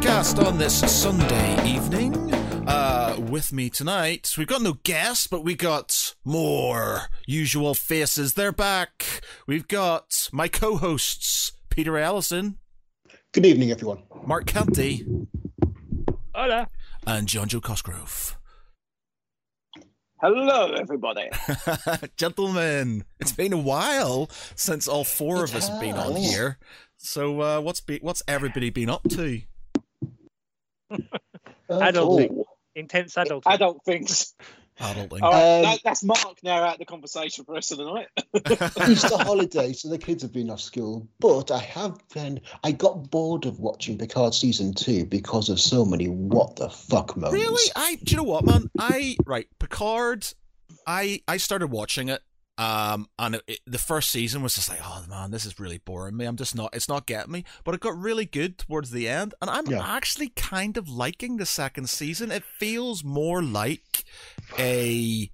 podcast on this Sunday evening. Uh, with me tonight, we've got no guests, but we got more usual faces. They're back. We've got my co-hosts, Peter Allison, Good evening, everyone. Mark Canty, Hola. and John Joe Cosgrove. Hello, everybody. Gentlemen, it's been a while since all four It of us have been on here. So, uh, what's be- what's everybody been up to? Adulting. Oh, Intense adult. adult things. Adulting. All right, Um, that, that's Mark now out of the conversation for the rest of the night. Easter holiday, so the kids have been off school. But I have been. I got bored of watching Picard season two because of so many what the fuck moments. Really? I do you know what, man? I right Picard. I I started watching it, um, and it, it- the first season was just like, oh man, this is really boring me. I'm just not. It's not getting me. But it got really good towards the end, and I'm Yeah. actually kind of liking the second season. It feels more like a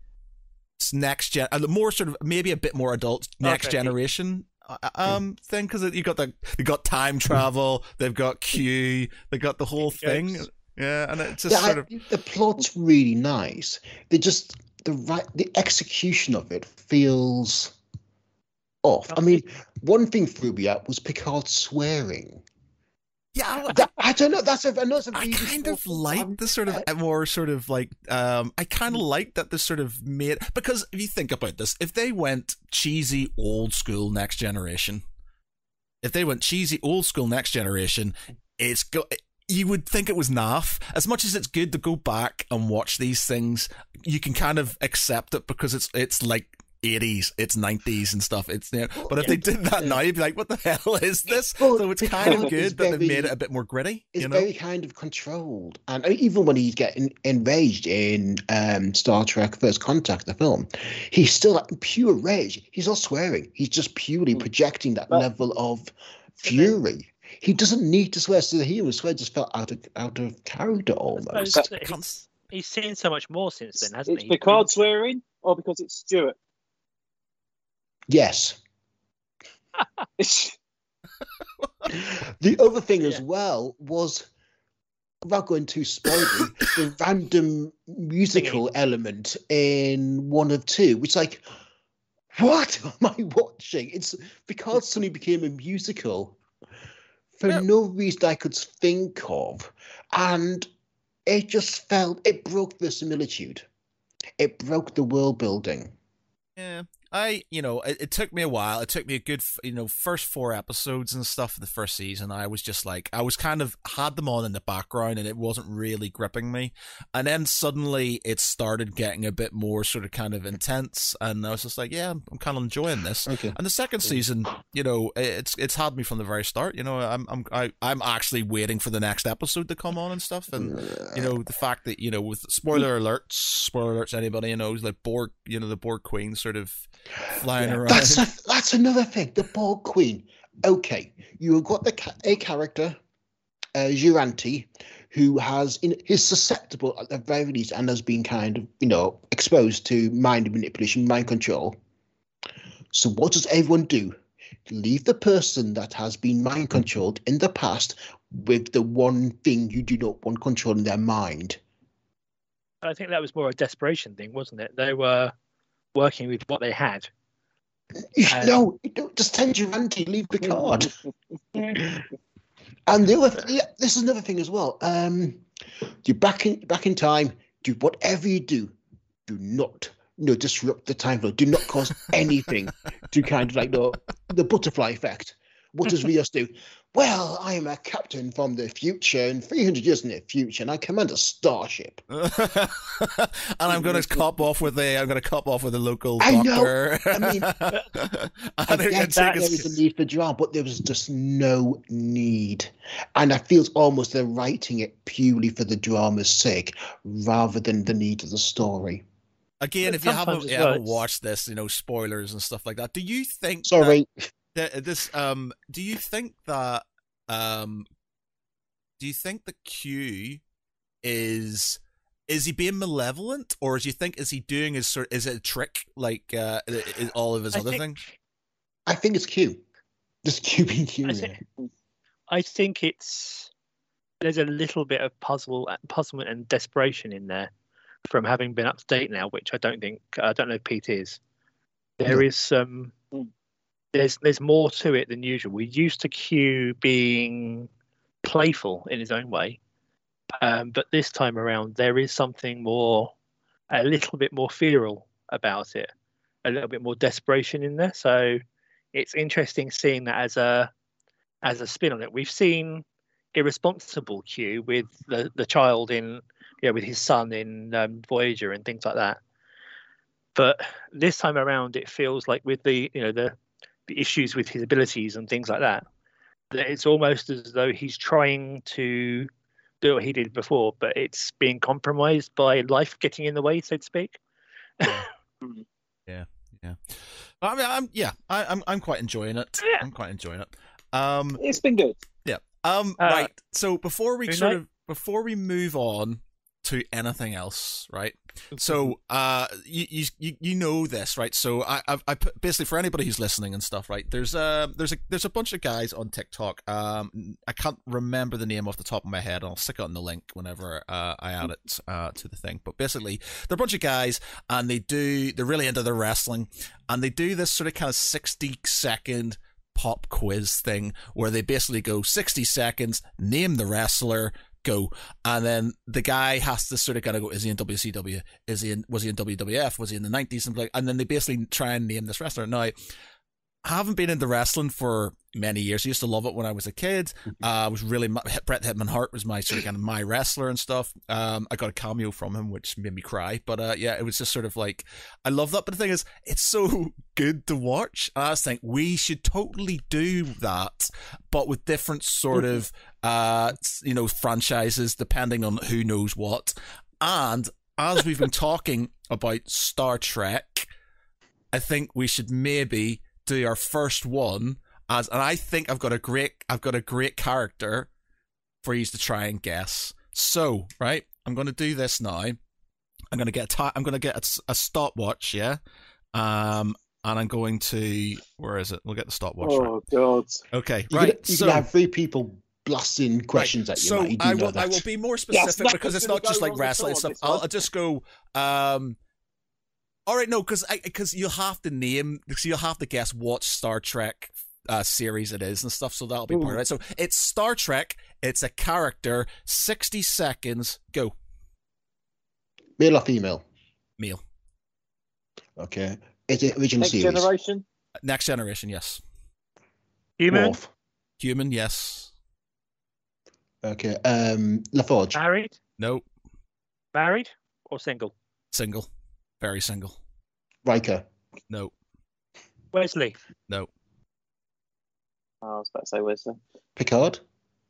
next gen, uh, more sort of maybe a bit more adult next Okay. generation. uh, Um, thing because you got the you got time travel, they've got Q, they got the whole thing, yeah, and it's just The, sort of the plot's really nice. They just the right the execution of it feels off. I mean, one thing threw me up was Picard swearing. yeah. That- I don't know. That's a, I it's a I kind of like the sort of more sort of like um I kind of like that the sort of made because if you think about this, if they went cheesy old school next generation, if they went cheesy old school next generation, it's go. You would think it was naff. As much as it's good to go back and watch these things, you can kind of accept it because it's it's like. 80s, it's 90s and stuff. It's you know, but if they did that now, you'd be like, "What the hell is this?" Well, so it's kind of good that they've made it a bit more gritty. It's You know, very kind of controlled, and I mean, even when he's getting enraged in um, Star Trek: First Contact, the film, he's still like pure rage. He's not swearing. He's just purely Hmm. projecting that But- level of fury. He doesn't need to swear. So the hero swear just felt out of out of character almost. suppose that Cons- he's, he's seen so much more since then, hasn't it's he? Picard swearing, or because it's Stuart. Yes. The other thing as well was, without going too spoilery, the random musical element in one of two, which like, what am I watching? It's because suddenly became a musical for Yeah. no reason I could think of, and it just felt it broke the similitude. It broke the world building. Yeah, I you know it, it took me a while. It took me a good you know first four episodes and stuff of the first season. I was just like I was kind of had them on in the background and it wasn't really gripping me. And then suddenly it started getting a bit more sort of kind of intense, and I was just like, yeah, I'm, I'm kind of enjoying this. Okay. And the second season, you know, it's it's had me from the very start. You know, I'm I'm I, I'm actually waiting for the next episode to come on and stuff. And you know the fact that you know with spoiler alerts spoiler alerts anybody you knows like borg you know the borg queen sort of flying around That's a, that's another thing. The Borg Queen. Okay, you've got the ca- a character, uh, Jurati, who has in is susceptible at the very least and has been kind of you know exposed to mind manipulation, mind control. So what does everyone do? Leave the person that has been mind controlled in the past with the one thing you do not want controlling their mind. I think that was more a desperation thing, wasn't it? They were working with what they had. You should, Uh, no, you don't just tell Jurati, leave Picard. And the other, yeah, this is another thing as well. Um, you back in back in time. Do whatever you do, do not you know disrupt the time flow. Do not cause anything to kind of like the the butterfly effect. What does Rios do? Well, I am a captain from the future, and 300 years in the future, and I command a starship. and I'm going to cop off with a I'm going to cop off with a local I know. doctor. I mean, and I they're gonna get that his- there was a need for drama, but there was just no need. And I feel it's almost they're writing it purely for the drama's sake rather than the need of the story. again, But if you haven't, sometimes you well, haven't watched this, you know, spoilers and stuff like that. Do you think? Sorry. that this um do you think that um do you think the Q is is he being malevolent or do you think is he doing his sort is it a trick like uh i- i- all of his I other think- things I think it's Q. Just Q being Q. I really. think- I think it's there's a little bit of puzzle, puzzlement and desperation in there from having been up to date now, which I don't think I don't know if Pete is. There No. is some. There's there's more to it than usual. We're used to Q being playful in his own way, um, but this time around there is something more, a little bit more feral about it, a little bit more desperation in there. So it's interesting seeing that as a as a spin on it. We've seen irresponsible Q with the the child in yeah with his son in um, Voyager and things like that. But this time around, it feels like with the you know the issues with his abilities and things like that, that it's almost as though he's trying to do what he did before, but it's being compromised by life getting in the way, so to speak. Yeah. Yeah. I mean, I'm yeah, I, I'm I'm quite enjoying it. Yeah. I'm quite enjoying it. Um, It's been good. Yeah. Um, Uh, right. So before we sort Knight? of before we move on to anything else, right? So, uh, you, you you know this, right? So, I I've, I put basically for anybody who's listening and stuff, right? There's a there's a there's a bunch of guys on TikTok. Um, I can't remember the name off the top of my head. I'll stick it on the link whenever uh, I add it uh, to the thing. But basically, they're a bunch of guys, and they do they're really into their wrestling, and they do this sort of kind of sixty second pop quiz thing where they basically go 60 seconds, name the wrestler, go. And then the guy has to sort of kind of go, is he in WCW? Is he in, was he in WWF? Was he in the 90s? And, like, and then they basically try and name this wrestler. Now, haven't been into wrestling for many years. I used to love it when I was a kid. Uh, I was really Bret Hitman Hart was my sort of kind of my wrestler and stuff. Um, I got a cameo from him, which made me cry. But uh, yeah, it was just sort of like I love that. But the thing is, it's so good to watch. And I just think we should totally do that, but with different sort of uh, you know franchises depending on who knows what. And as we've been talking about Star Trek, I think we should maybe do our first one as and I think I've got a great I've got a great character for you to try and guess. So, right, I'm going to do this now. I'm going to get a ti I'm going to get a, s- a stopwatch, yeah. Um and I'm going to where is it? We'll get the stopwatch. right. Oh God. Okay, You, right. can, you so can have three people blasting questions at you. so Matt, you do I know will that. I will be more specific nothing's because it's not just like wrong at wrestling stuff. I'll. I'll just go. Um, all right, no, because because you'll have to name because you'll have to guess what Star Trek uh, series it is and stuff. So that'll be part of it. So it's Star Trek. It's a character. Sixty seconds. Go. Male or female? Male. Okay. Is it original Next series? generation. Next generation. Yes. Human, Dwarf. Human. Yes. Okay. Um, LaForge. married, No. married or single? Single. Very single. Riker. No. Wesley, No. Oh, I was about to say Wesley. Picard.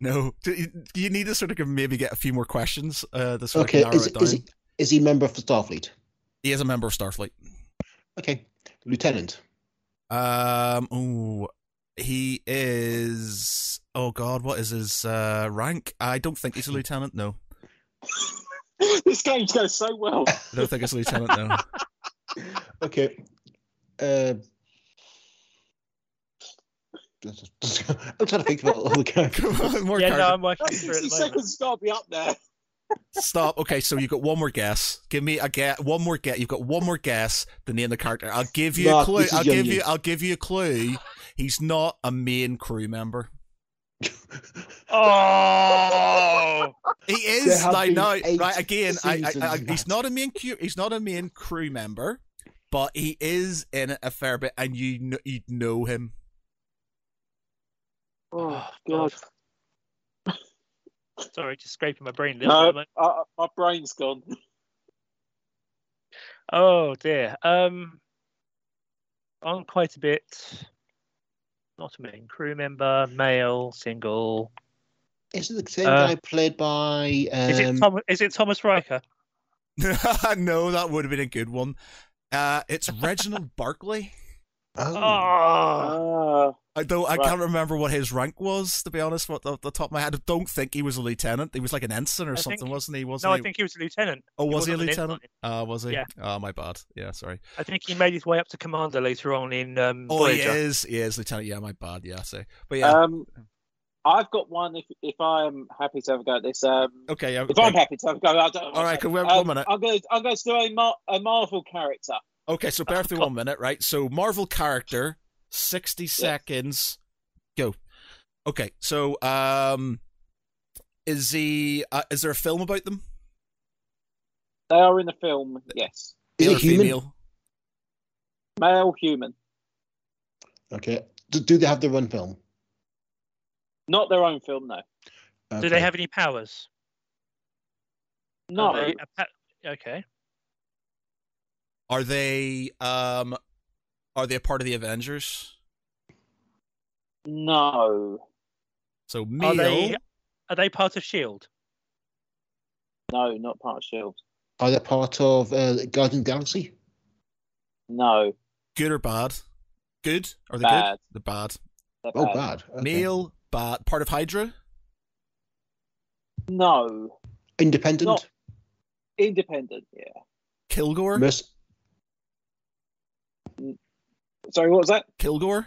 No. Do you, you need to sort of maybe get a few more questions? Uh, this sort Okay. of narrow Is, it down. is, he, is he a member of the Starfleet? He is a member of Starfleet. Okay. Lieutenant. Um. Ooh. He is. Oh God, what is his uh, rank? I don't think he's a lieutenant. No, this game's going so well. I don't think it's a lieutenant. No. Okay. Uh, I'm trying to think about all the characters. Come on, more yeah, no, I'm working That through it 60 at the moment. seconds got to be up there. Stop. Okay, so you've got one more guess. Give me a guess. One more guess. You've got one more guess The name of the character. I'll give you a clue. I'll give you. you. I'll give you a clue. He's not a main crew member. Oh, He is. have like been now. eight Right again. I, I, I, he's not a main. Crew, he's not a main crew member, but he is in it a fair bit, and you kn- you'd know him. Oh God. sorry, just scraping my brain No, bit. uh, my brain's gone. Oh dear. Um, I'm quite a bit. Not a main crew member, male, single. Is it the same Uh, guy played by? Um, Is it Tom, Is it Thomas Riker? no, that would have been a good one. Uh, it's Reginald Barclay. Oh, Oh, Ah, I don't. I Right. can't remember what his rank was. To be honest, what the, the top of my head, I don't think he was a lieutenant. He was like an ensign or I something, think- wasn't he? Wasn't no, he? I think he was a lieutenant. oh, was he, a lieutenant? ensign. Uh, was he? Yeah. Oh, my bad. Yeah, sorry. I think he made his way up to commander later on in um, Oh, he is. He is lieutenant. Yeah, my bad. Yeah, I say. But yeah, um, I've got one. If if I'm happy to have a go at this, um, Okay, yeah, if I'm happy to have a go, I don't. All right, cool, wait, Um, one minute. I'm going. to I'm going to do a, Mar- a Marvel character. Okay, so bear through one minute, right? So Marvel character, sixty seconds, go. Okay, so um, is he? Uh, is there a film about them? They are in the film. Yes, Is Male it human? female? male human, Okay. Do, do they have their own film? not their own film. No, Do they have any powers? no, they pa- okay. Are they? Um, are they a part of the Avengers? no, So Are they are they part of Shield? no, not part of Shield. Are they part of uh, Guardian Galaxy? No, good or bad? Good? Are they Bad. good? They're bad. they're Oh, bad. bad. Okay. Male, bad. Part of Hydra? No, Independent. Not- independent. Yeah. Kilgore? Merc- Sorry, what was that? Kilgore?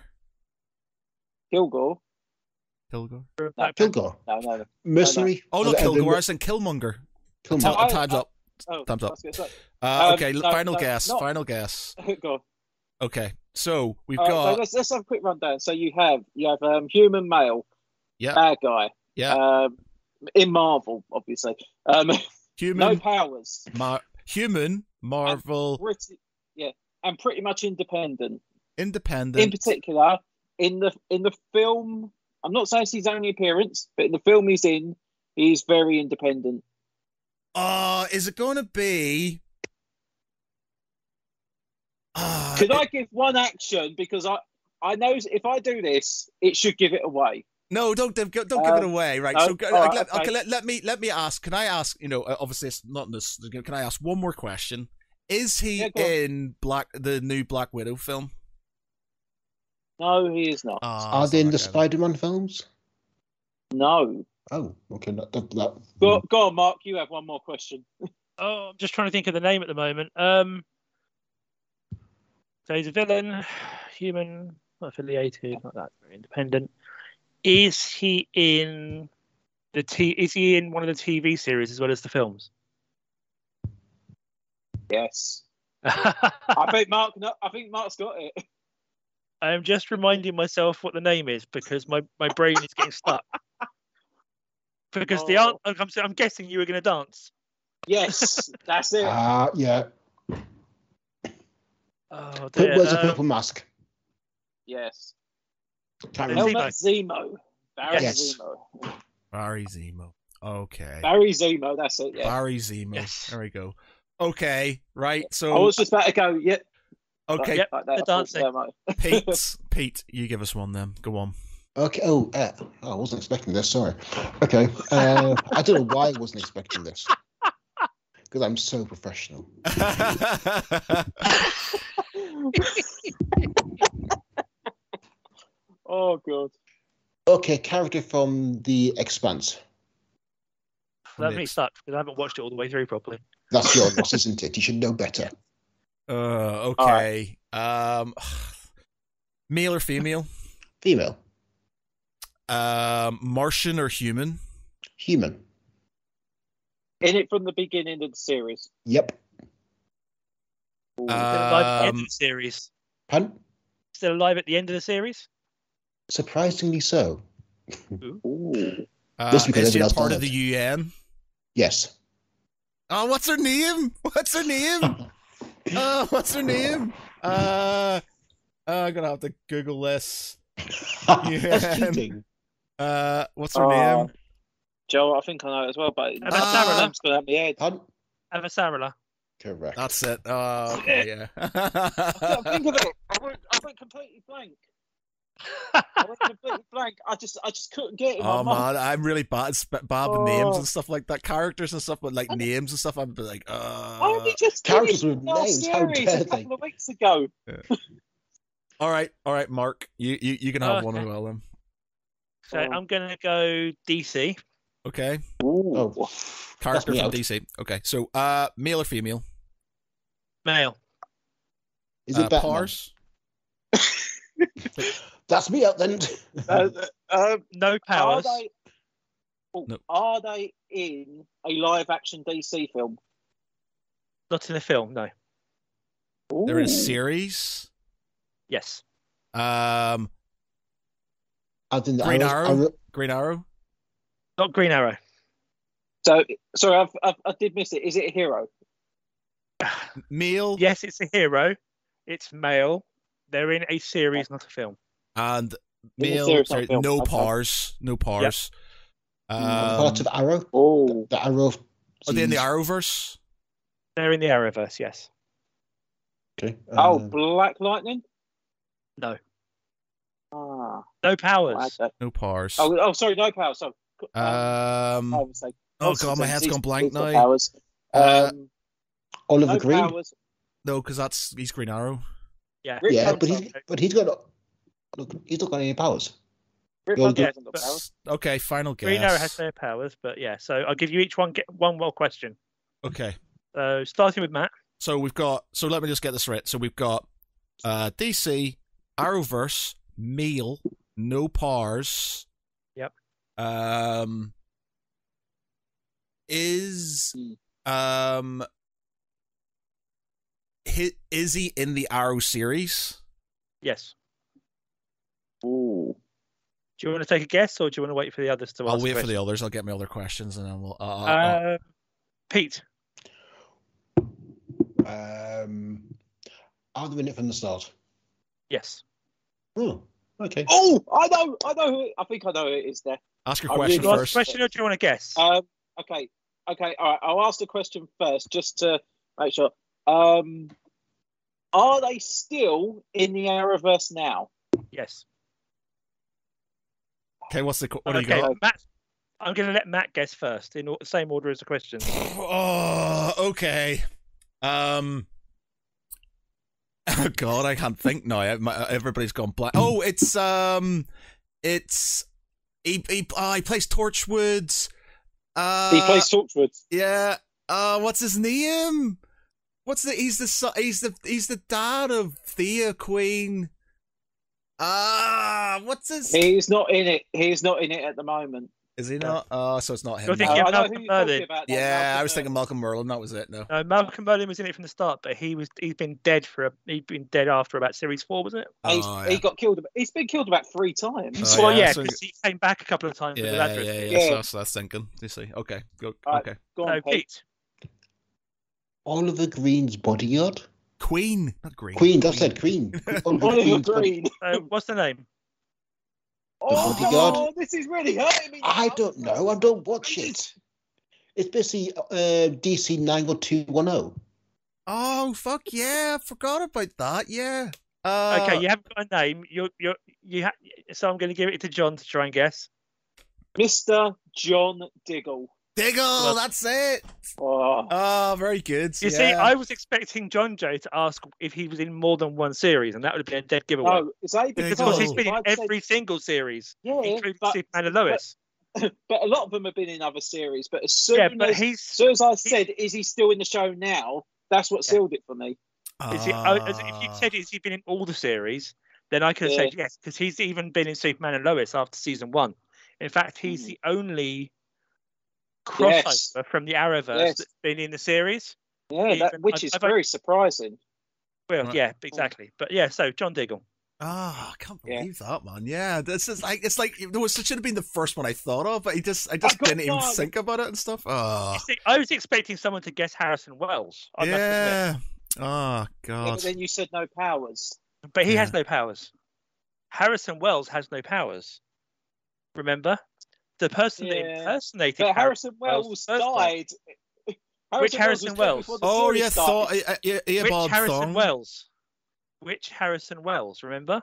Kilgore? Kilgore? Black Kilgore. No, no. no. Mercenary. Oh, no, not they- are they- Kilgore. I said Killmonger. Killmonger. Oh, time's oh, up. Oh, Thumbs I up. was Uh, Um, okay, l- no, final no, guess. not- Final guess. Go. Okay, so we've Uh, so got let's, let's have a quick rundown. So you have you have um, human male, Yeah. bad guy, yeah um, in Marvel, obviously. Um, no human, powers, Mar- human, Marvel, pretty, yeah, and pretty much independent. Independent. In particular, in the in the film, I'm not saying it's his only appearance, but in the film he's in, he's very independent. Uh, is it going to be? Uh, Could I give one action because I I know if I do this, it should give it away. No, don't don't give don't give it Um, away, right? no? so go- All right, let, okay, okay. let, let me let me ask. Can I ask? You know, uh, obviously it's not this. Can I ask one more question? Is he Yeah, in Black the new Black Widow film? No, he is not. Ah, Are they in the okay. Spider-Man films? No. Oh, okay. That, that, that, Go, go on, Mark. You have one more question. Oh, I'm just trying to think of the name at the moment. Um, so he's a villain, human, not affiliated, not that very independent. Is he in the T? Is he in one of the TV series as well as the films? Yes. I think Mark. No, I think Mark's got it. I'm just reminding myself what the name is because my, my brain is getting stuck. Because the Oh. answer, I'm, I'm guessing you were going to dance. Yes, that's it. Ah, yeah. Oh Put, dear. where's the um, purple mask? yes. Can't Zemo. Helmut Zemo. Baron Yes. Zemo. Baron Zemo. Okay, Baron Zemo. That's it. Yeah. Baron Zemo. Yes. There we go. Okay, right. So I was just about to go. Yep. Okay, Yep, Like that. the dancing. Pete, Pete, you give us one then. Go on. Okay. Oh, uh, I wasn't expecting this. Sorry. Okay. Uh, I don't know why I wasn't expecting this. Because I'm so professional. oh god. Okay, character from The Expanse. That makes stuck because I haven't watched it all the way through properly. That's your loss, isn't it? You should know better. Uh, okay. Um, male or female? Female. Um, Martian or human? Human. In it from the beginning of the series. Yep. Ooh. Still alive at the end Um, of the series. Pun? Still alive at the end of the series. Surprisingly so. Ooh. Uh, Just because is she a part of died. the UN? Yes. Oh, what's her name? What's her name? Oh, what's her name? Uh, uh, I'm gonna have to Google this. That's cheating. Uh, what's her Uh, name? Joe, I think I know it as well, but Emma Ah. Sarah. name's gonna have my head. Pun? Avasarala. Correct. That's it. Oh, okay, yeah. I think of it. I went, I went completely blank. I went completely blank. I just, I just couldn't get it. in my Oh mind. man, I'm really bad at sp- bad with names Oh. and stuff like that. Characters and stuff, but like names and stuff, I'm like, I uh. only just characters with names, how dare a they? couple of weeks ago. All right, all right, Mark, you you, you can have one as Okay. well then. So Oh. I'm going to go DC. Okay, Ooh. Oh. character from out. DC. Okay, so uh, male or female? Male. Is uh, it Batman? Pars? That's me up then. Uh, uh, No are powers. they? oh, No. Are they in a live-action DC film? Not in a film. No. They're in a series. Yes. Um, As in the Green arrows- Arrow? arrow- Green Arrow. Not Green Arrow. So, sorry, I've, I've, I did miss it. Is it a hero? Male Yes, it's a hero. It's male. They're in a series, not a film. And male. Sorry, no Okay. powers. No powers. part Um, of Arrow. Oh, The Arrow. are they in the series. Arrowverse? They're in the Arrowverse. Yes. Okay. oh, um, Black Lightning. No. Ah, No powers. okay. No powers. Oh, oh, sorry, no powers. So, um, Um. I would say- Oh god, my head's he's- gone blank he's got now. Powers. Uh, Um, Oliver no Green. powers. No, because that's he's Green Arrow. Yeah. Yeah, but he's but he's got look. He's not got any powers. Rick Well, Hunter yeah, hasn't got but- powers. Okay, final guess. Green Arrow has no powers, but yeah. So I'll give you each one get one more question. Okay, So starting with Matt. so we've got. So let me just get this right. So we've got uh DC, Arrowverse, male, no powers. Yep. Um. Is Hmm. um. Hi, is he in the Arrow series? Yes. Ooh. Do you want to take a guess, or do you want to wait for the others to I'll ask wait for the others. I'll get my other questions and then we'll. Uh, uh, Pete. Um, are they in it from the start? Yes. Oh, okay. Oh, I know, I know who. I think I know who it is. There. ask your question Do you want a first. question, or do you want to guess? Um. Okay. Okay. All right. I'll ask the question first, just to make sure. Um. Are they still in the Arrowverse now? yes. Okay, what's the qu- what do you okay, got? Matt. I'm going to let Matt guess first in the same order as the questions. Oh, okay. Um. Oh God, I can't think now. Everybody's gone black. Oh, it's um, it's he he, uh, he plays Torchwood. Uh, he plays Torchwood. Yeah. Uh, what's his name? What's the? He's the son- he's the he's the dad of Thea Queen. Ah, what's his? He's not in it. He's not in it at the moment. Is he not? Oh, so it's not him. You're thinking- I Malcolm who you're talking Merlyn. about. now, Yeah, Malcolm I was thinking Malcolm Merlyn. That was it. No. No, Malcolm Merlyn was in it from the start, but he was he's been dead for a he'd been dead after about series four, wasn't it? He's, Oh, He got killed. He's been killed about three times. Oh, well, yeah, yeah, so- because he came back a couple of times with Yeah, the yeah, yeah, thing. yeah. Yeah. So that's, that's thinking. You see? Okay, go. Alright. Okay. Go So on, Pete. Pete, Oliver Green's bodyguard. Queen, not Green. Queen. That's said Queen. Oliver Oliver Green. uh, what's the name? Oh, bodyguard. no, this is really hurting me. I don't know. I don't watch it. It's basically uh, DC nine one two one zero. Oh fuck yeah! I forgot about that. Yeah. Uh, okay, you haven't got a name. You're you're you ha- so I'm going to give it to John to try and guess. Mr. John Diggle. Diggle. Well- that's it. Oh, Oh, very good. You yeah. see, I was expecting John Jay to ask if he was in more than one series, and that would have been a dead giveaway. no, it's A Diggle. because he's been in I'd say- every single series, yeah, including but, Superman and Lois. but a lot of them have been in other series. But as soon, yeah, but as, he's as soon as I said, "Is he still in the show now?" That's what Yeah. sealed it for me. Is he, oh, as- if Ah. you said has he been in all the series, then I could have said yes, because he's even been in Superman and Lois after season one. In fact, he's Hmm. the only crossover Yes. from the Arrowverse Yes. that's been in the series. Yeah, that, which I've- is I've- very surprising. Well, Right. yeah, exactly. But yeah, so John Diggle. Ah, I can't Yeah. believe that, man. Yeah, this is like it's like there was it should have been the first one I thought of, but I just I just got didn't even one. think about it and stuff. Oh, see, I was expecting someone to guess Harrison Wells. I must yeah. Oh Yeah, god. but then you said no powers. But he has no powers. Harrison Wells has no powers. Remember? The person that impersonated But Harrison Wells Wells first time. died. Which Harrison was dead Wells? Oh yes, yeah, started. thought yeah, yeah, Which Harrison Thong. Wells? Which Harrison Wells? Remember?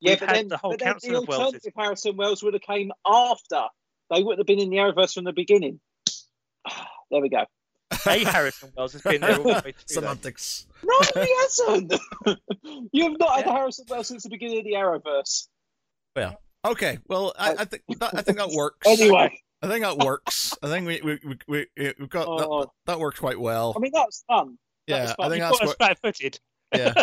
Yeah, We've but had then, the whole but then council the of Wells. alternative Harrison Wells would have came after. They wouldn't have been in the Arrowverse from the beginning. There we go. A Harrison Wells has been there all the way through. though. Semantics. No, he hasn't. you have not had Harrison Wells since the beginning of the Arrowverse. Okay, well I, uh, I think that, I think that works. Anyway, I think that works. I think we we we, we we've got Oh. that, that works quite well. I mean that was fun. that was yeah, fun. I think You've that's what, flat footed. yeah.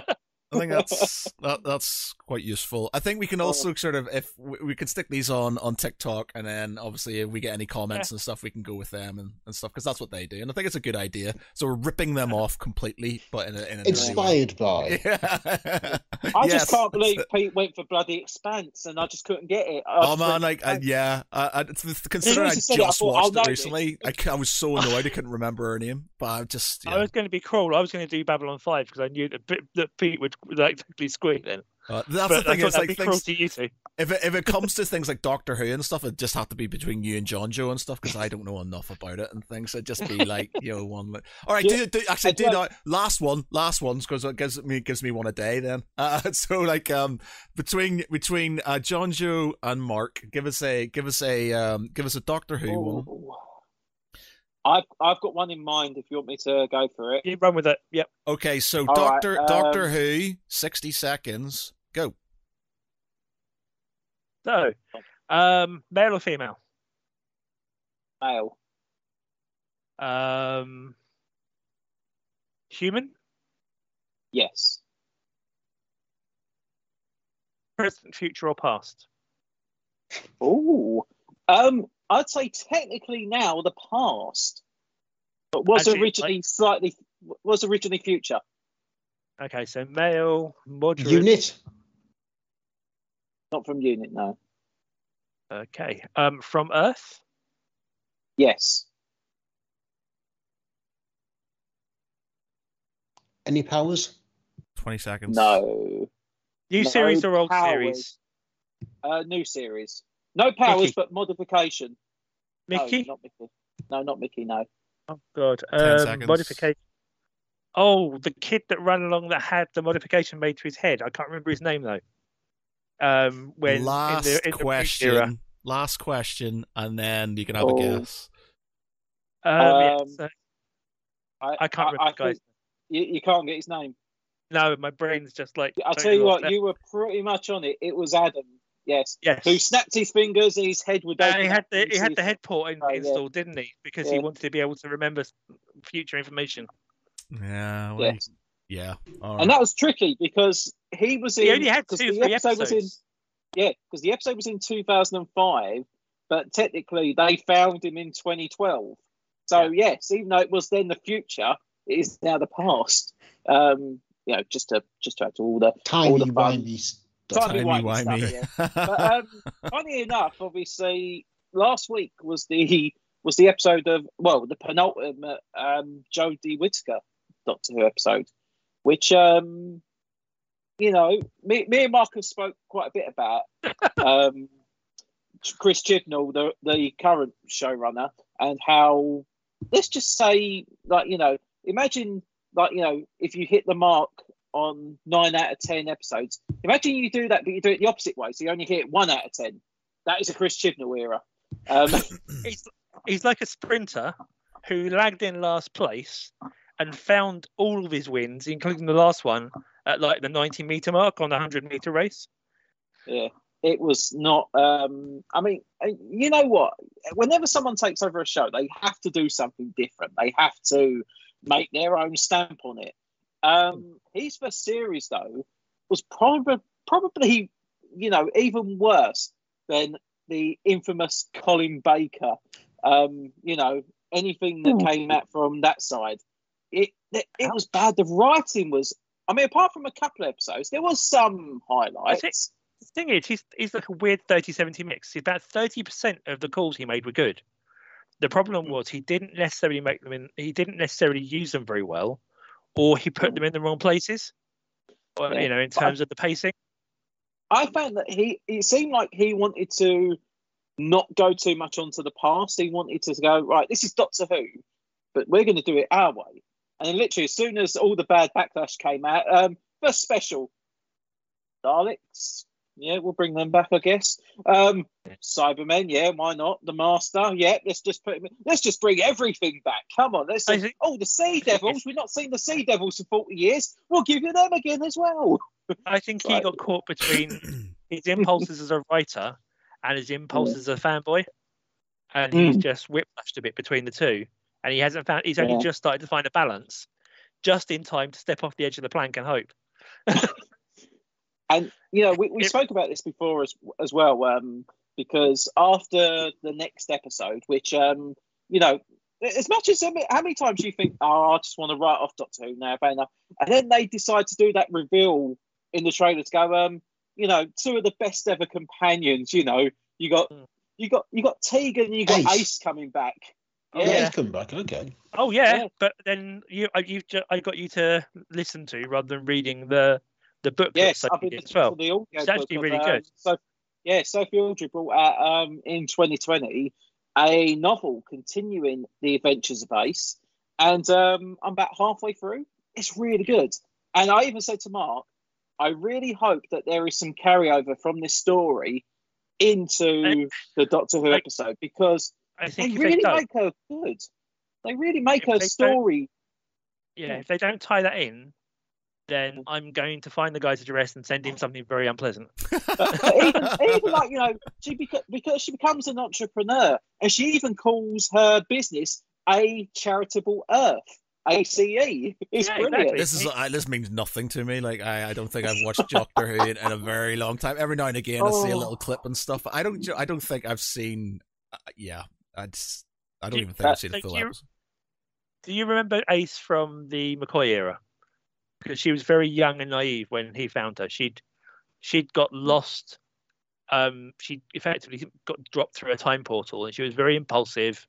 I think that's that, that's quite useful. I think we can also sort of if we, we can stick these on on TikTok, and then obviously if we get any comments and stuff, we can go with them and, and stuff because that's what they do, and I think it's a good idea. So we're ripping them off completely, but in a, in a Inspired by. Yeah. I Yes. just can't believe Pete went for bloody Expanse, and I just couldn't get it. I Oh man, like uh, yeah, uh, I, it's, it's- considering I As soon as you said it, I just thought, watched it this. recently, I was so annoyed I couldn't remember her name. But I just I was going to be cruel. I was going to do Babylon Five because I knew that, P- that Pete would like quickly squeak then. Uh, that's but the thing thought is like things, to you two. if it if it comes to things like Doctor Who and stuff, it just have to be between you and John Joe and stuff because I don't know enough about it and things. It'd just be like you know one. li- All right, Yeah, do, do actually I'd do like- that last one, last one because it gives me gives me one a day then. Uh, so like um between between uh, John Joe and Mark, give us a give us a um give us a Doctor Who one. Ooh. I've I've got one in mind. If you want me to go for it, You run with it. Yep. Okay, so All right, Doctor um, Doctor Who, sixty seconds, go. So, um, male or female? male, Um, human, yes, present, future, or past? Ooh, um, I'd say technically now the past, but was Actually, originally slightly was originally future. Okay, so male, moderate. Unit. Not from unit, no. Okay. Um, from Earth. Yes, Any powers? Twenty seconds. no. New No series or old powers. series? Uh, new series. No powers, Mickey. but modification. Mickey. No, not Mickey. No, not Mickey. No. Oh God. Ten Um, modification. Oh, the kid that ran along that had the modification made to his head. I can't remember his name though. Um, when last in the, in the question. era. Last question, and then you can have Oh. a guess. Um, Um, yes, uh, I can't remember, I guys. think You, you can't get his name. no, my brain's just like. I'll tell you what, it. you were pretty much on it. It was Adam. Yes. Yes. Who snapped his fingers and his head would open he had the he had the head port in, Oh, yeah. installed, didn't he? Because he wanted to be able to remember future information. Yeah, well, Yes. yeah. All And that was tricky because he was in. He only had 'cause two, the three episode episodes. was in. Yeah, because the episode was in 2005, but technically they found him in 2012. So yes, even though it was then the future, it is now the past. Um, you know, just to just to add to all the Tiny, the fun. wimey stuff. Timey wimey stuff, but um, funny enough, obviously, last week was the was the episode of well, the penultimate um, Jodie Whittaker Doctor Who episode, which um, you know, me, me and Marcus spoke quite a bit about. Um, Chris Chibnall, the the current showrunner, and how let's just say, like you know, imagine like you know, if you hit the mark on nine out of ten episodes, imagine you do that, but you do it the opposite way, so you only hit one out of ten. That is a Chris Chibnall era. Um, He's he's like a sprinter who lagged in last place and found all of his wins, including the last one at like the 90 meter mark on the 100 meter race. Yeah, it was not. Um, I mean, uh, you know what? Whenever someone takes over a show, they have to do something different. They have to make their own stamp on it. Um, his first series, though, was probably probably you know even worse than the infamous Colin Baker. Um, you know, anything that came out from that side, it it, it was bad. The writing was. I mean, apart from a couple of episodes, there was some highlights. The thing is, he's he's like a weird 30 70 mix. About 30% of the calls he made were good. The problem was he didn't necessarily make them in, he didn't necessarily use them very well, or he put them in the wrong places, or, Yeah. you know, in But I- terms of the pacing. I found that he it seemed like he wanted to not go too much onto the past. He wanted to go right. This is Doctor Who, but we're going to do it our way. And then literally, as soon as all the bad backlash came out, um, first special, Daleks. Yeah, we'll bring them back, I guess. Um, Cybermen, yeah, why not? The Master, yeah. Let's just put him. Let's just bring everything back. Come on, let's. I think- oh, the Sea Devils. We've not seen the Sea Devils for forty years. We'll give you them again as well. I think he Right. got caught between his impulses as a writer and his impulses as a fanboy, and he's Mm. just whiplashed a bit between the two. And he hasn't found. He's only Yeah. just started to find a balance, just in time to step off the edge of the plank and hope. And you know, we, we spoke about this before as as well, um, because after the next episode, which um, you know, as much as how many times you think, oh, I just want to write off Doctor Who now, fair enough, and then they decide to do that reveal in the trailer to go, um, you know, two of the best ever companions. You know, you got hmm. you got you got Tegan, you got Ace, Ace coming back. Oh, yeah, he's coming back. Okay. Oh yeah, yeah. but then you, you've I got you to listen to rather than reading the the book. Yes, I've been as well. The it's actually really of, good. so, yeah, Sophie Aldred brought out um, in 2020 a novel continuing the adventures of Ace, and um, I'm about halfway through. It's really good, and I even said to Mark, I really hope that there is some carryover from this story into the Doctor Who I, episode because I think they really they make her good. They really make her story. Yeah, if they don't tie that in, then I'm going to find the guy's address and send him something very unpleasant. even, even like you know, she beca- because she becomes an entrepreneur, and she even calls her business a charitable Earth. ACE. It's yeah, brilliant. Exactly. This is uh, this means nothing to me. Like I, I don't think I've watched Doctor Who in, in, a very long time. Every now and again, oh. I see a oh. little clip and stuff. I don't. I don't think I've seen. Uh, yeah, I just. I don't do, even think I've seen a full episode. Do you remember Ace from the McCoy era? Because she was very young and naive when he found her. She'd she'd got lost. Um, she effectively got dropped through a time portal, and she was very impulsive.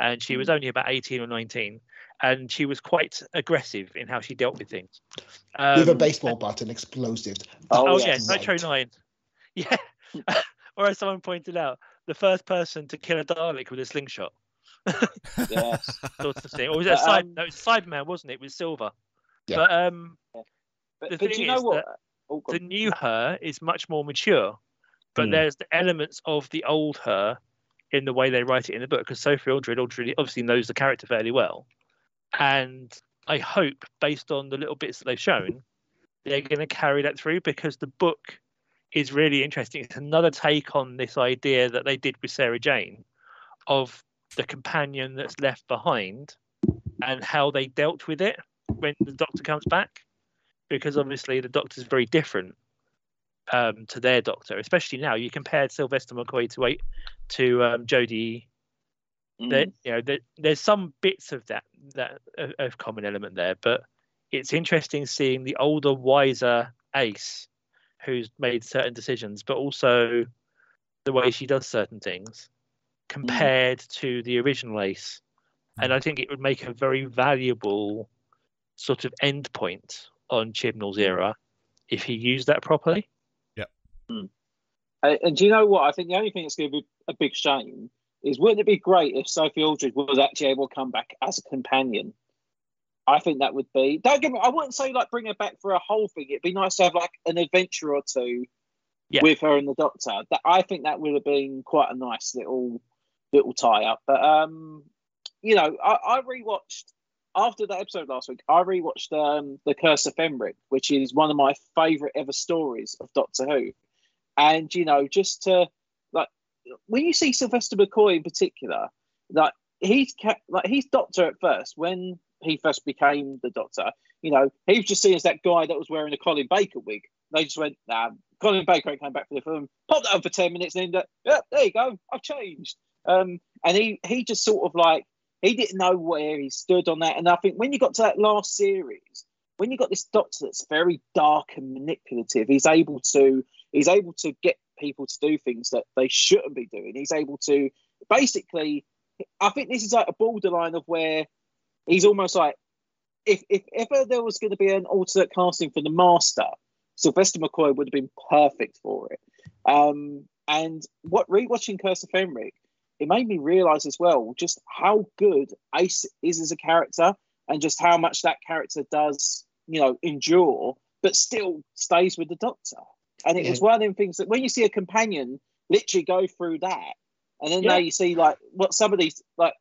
And she was hmm. only about eighteen or nineteen and she was quite aggressive in how she dealt with things. Um, with a baseball bat and explosives. Oh, oh yes, Nitro Nine. Yeah, or as someone pointed out, the first person to kill a Dalek with a slingshot. yes, sort of thing. Or was it but, side? Um, no, it was Cyberman, wasn't it? With Silver. Yeah. But um, but, the but thing you know what? Oh, the new her is much more mature, but mm. there's the elements of the old her in the way they write it in the book. Because Sophie Aldred, Aldred obviously knows the character fairly well, and I hope, based on the little bits that they've shown, they're going to carry that through because the book is really interesting. It's another take on this idea that they did with Sarah Jane of the companion that's left behind and how they dealt with it when the doctor comes back. Because obviously the doctor's very different um, to their doctor, especially now. You compared Sylvester McCoy to wait to um, Jodie Mm. There, you know, there, there's some bits of that that of common element there, but it's interesting seeing the older, wiser Ace, who's made certain decisions, but also the way she does certain things compared mm. to the original Ace. And I think it would make a very valuable sort of endpoint on Chibnall's era if he used that properly. Yeah. Mm. and do you know what? I think the only thing that's going to be a big shame is wouldn't it be great if Sophie Aldridge was actually able to come back as a companion? I think that would be. Don't get me. I wouldn't say like bring her back for a whole thing. It'd be nice to have like an adventure or two yeah. with her and the Doctor. That I think that would have been quite a nice little little tie up. But um, you know, I, I rewatched after that episode last week. I rewatched um, the Curse of Fenric, which is one of my favourite ever stories of Doctor Who. And you know, just to like, when you see Sylvester McCoy in particular, like he's like he's Doctor at first when he first became the Doctor. You know, he was just seen as that guy that was wearing a Colin Baker wig. They just went, nah, Colin Baker came back for the film, popped that on for ten minutes, and then yeah, there you go, I've changed. Um, and he he just sort of like he didn't know where he stood on that. And I think when you got to that last series, when you got this Doctor that's very dark and manipulative, he's able to he's able to get people to do things that they shouldn't be doing. He's able to basically, I think this is like a borderline of where he's almost like if if ever there was going to be an alternate casting for the Master, Sylvester McCoy would have been perfect for it. Um, and what rewatching Curse of Fenric, it made me realize as well just how good Ace is as a character and just how much that character does, you know, endure, but still stays with the Doctor. And it was one of them things that when you see a companion literally go through that, and then yeah. now you see like what some of these like.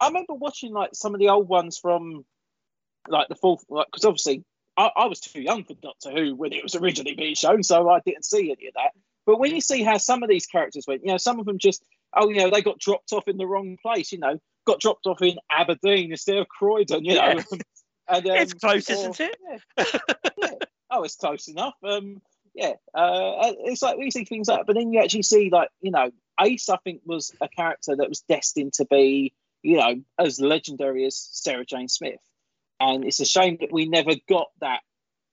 I remember watching like some of the old ones from like the fourth, like because obviously I, I, was too young for Doctor Who when it was originally being shown, so I didn't see any of that. But when you see how some of these characters went, you know, some of them just oh, you know, they got dropped off in the wrong place, you know, got dropped off in Aberdeen instead of Croydon, you know. Yeah. and, um, it's close, or, isn't it? Yeah, yeah. Oh, it's close enough. Um, yeah, uh, it's like we see things like, but then you actually see like you know, Ace I think was a character that was destined to be you know as legendary as Sarah Jane Smith, and it's a shame that we never got that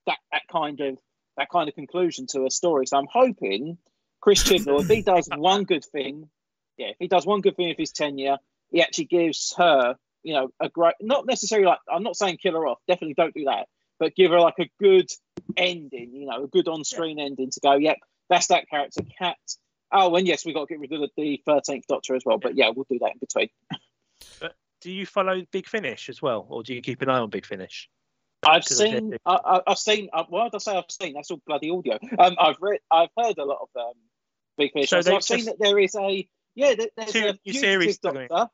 that that kind of that kind of conclusion to a story. So I'm hoping Chris Chibnall, if he does one good thing, yeah, if he does one good thing with his tenure, he actually gives her, you know, a great, not necessarily like, I'm not saying kill her off, definitely don't do that, but give her like a good ending, you know, a good on screen yeah. ending to go, yep, that's that character, Cat. Oh, and yes, we've got to get rid of the 13th Doctor as well, but yeah, we'll do that in between. But do you follow Big Finish as well, or do you keep an eye on Big Finish? I've seen, I, have seen. Uh, what did I say? I've seen. That's all bloody audio. Um, I've read, I've heard a lot of um, Big Finish. So, so I've seen that there is a yeah, there's two new series Doctor.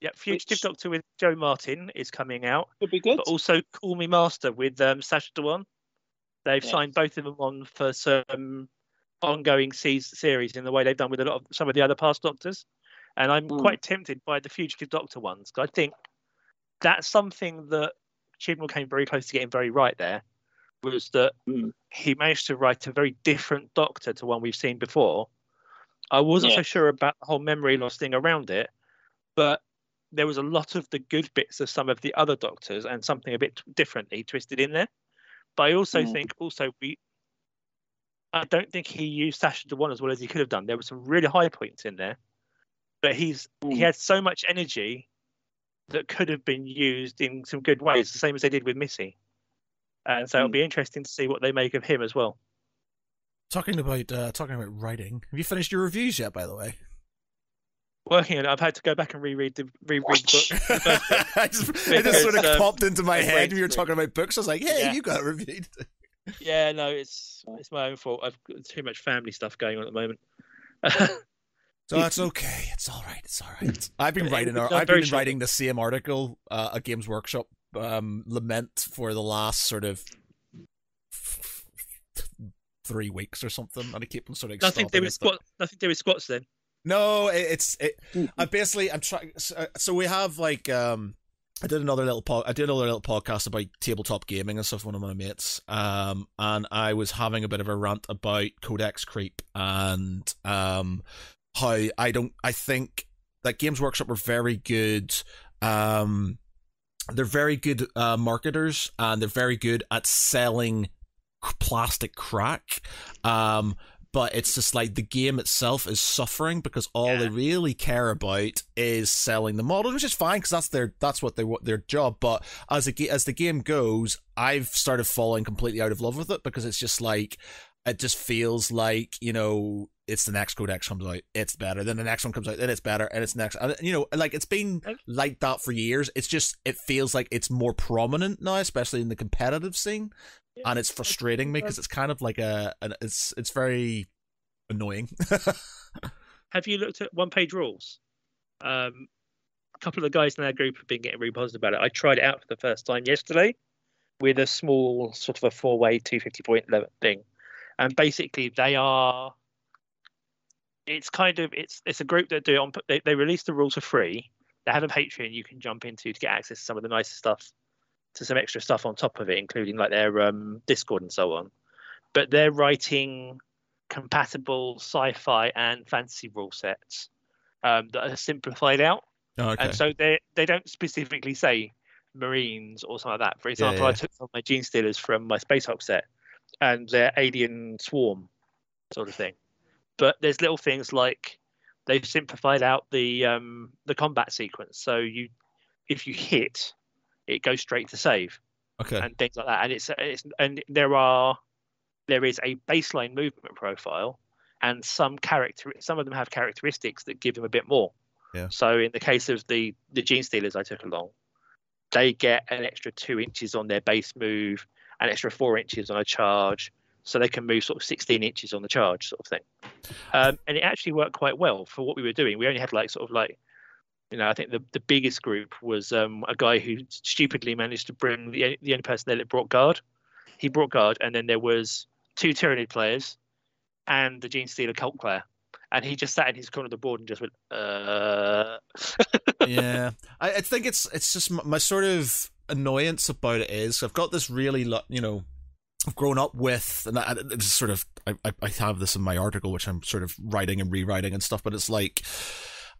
Yeah, Fugitive which, Doctor with Jo Martin is coming out. Could be good. But also Call Me Master with um, Sacha Dhawan. They've signed both of them on for some ongoing series in the way they've done with a lot of some of the other past Doctors. And I'm mm. quite tempted by the Fugitive Doctor ones. I think that's something that Chibnall came very close to getting very right there. Was that mm. he managed to write a very different Doctor to one we've seen before, I wasn't yeah. so sure about the whole memory loss thing around it, but there was a lot of the good bits of some of the other doctors and something a bit differently twisted in there. But I also mm. think also we I don't think he used Sacha Dhawan as well as he could have done. There were some really high points in there. But he's mm. he had so much energy that could have been used in some good ways, the same as they did with Missy. And so mm. it'll be interesting to see what they make of him as well. Talking about uh, talking about writing, have you finished your reviews yet? By the way, working on it. I've had to go back and reread the reread the book. The book I just, because, it just sort of um, popped into my head when you were talking about books. I was like, "Hey, yeah. you got reviewed." yeah, no, it's it's my own fault. I've got too much family stuff going on at the moment. so that's okay. It's all right. It's all right. I've been writing. I've been writing the same article, uh, a Games Workshop um, lament for the last sort of three weeks or something, and I keep on sort of nothing to do with squat. Nothing to do with squats then. No, it's it. I basically I'm trying. Uh, so we have like um. I did another little pod, I did another little podcast about tabletop gaming and stuff with one of my mates. Um, and I was having a bit of a rant about codex creep and um, how I don't. I think that Games Workshop were very good. Um, they're very good uh, marketers and they're very good at selling plastic crack. Um, but it's just like the game itself is suffering because all yeah. they really care about is selling the models, which is fine because that's their that's what they their job. But as the as the game goes, I've started falling completely out of love with it because it's just like it just feels like you know it's the next codex comes out it's better then the next one comes out then it's better and it's next and you know like it's been like that for years it's just it feels like it's more prominent now especially in the competitive scene and it's frustrating me because it's kind of like a an, it's it's very annoying. Have you looked at one page rules? Um a couple of the guys in our group have been getting really positive about it. I tried it out for the first time yesterday with a small sort of a four way 250 point thing. And basically they are it's kind of it's it's a group that do it on they, they release the rules for free. They have a patreon you can jump into to get access to some of the nicer stuff to some extra stuff on top of it including like their um, discord and so on but they're writing compatible sci-fi and fantasy rule sets um, that are simplified out oh, okay. and so they they don't specifically say marines or something like that for example yeah, yeah. i took some of my Genestealers from my Space Hulk set and their alien swarm sort of thing. But there's little things like they've simplified out the um, the combat sequence. So you, if you hit, it goes straight to save. Okay. And things like that. And it's it's and there are there is a baseline movement profile, and some character some of them have characteristics that give them a bit more. Yeah. So in the case of the the Genestealers I took along, they get an extra two inches on their base move an extra four inches on a charge, so they can move sort of 16 inches on the charge, sort of thing. Um, and it actually worked quite well for what we were doing. We only had like sort of like, you know, I think the, the biggest group was um, a guy who stupidly managed to bring the, the only person there that brought guard. He brought guard, and then there was two Tyranid players and the Genestealer cult player and he just sat in his corner of the board and just went, uh. yeah, I, I, think it's it's just my, my, sort of annoyance about it is I've got this really, you know, I've grown up with, and I, it's sort of, I, I have this in my article, which I'm sort of writing and rewriting and stuff, but it's like,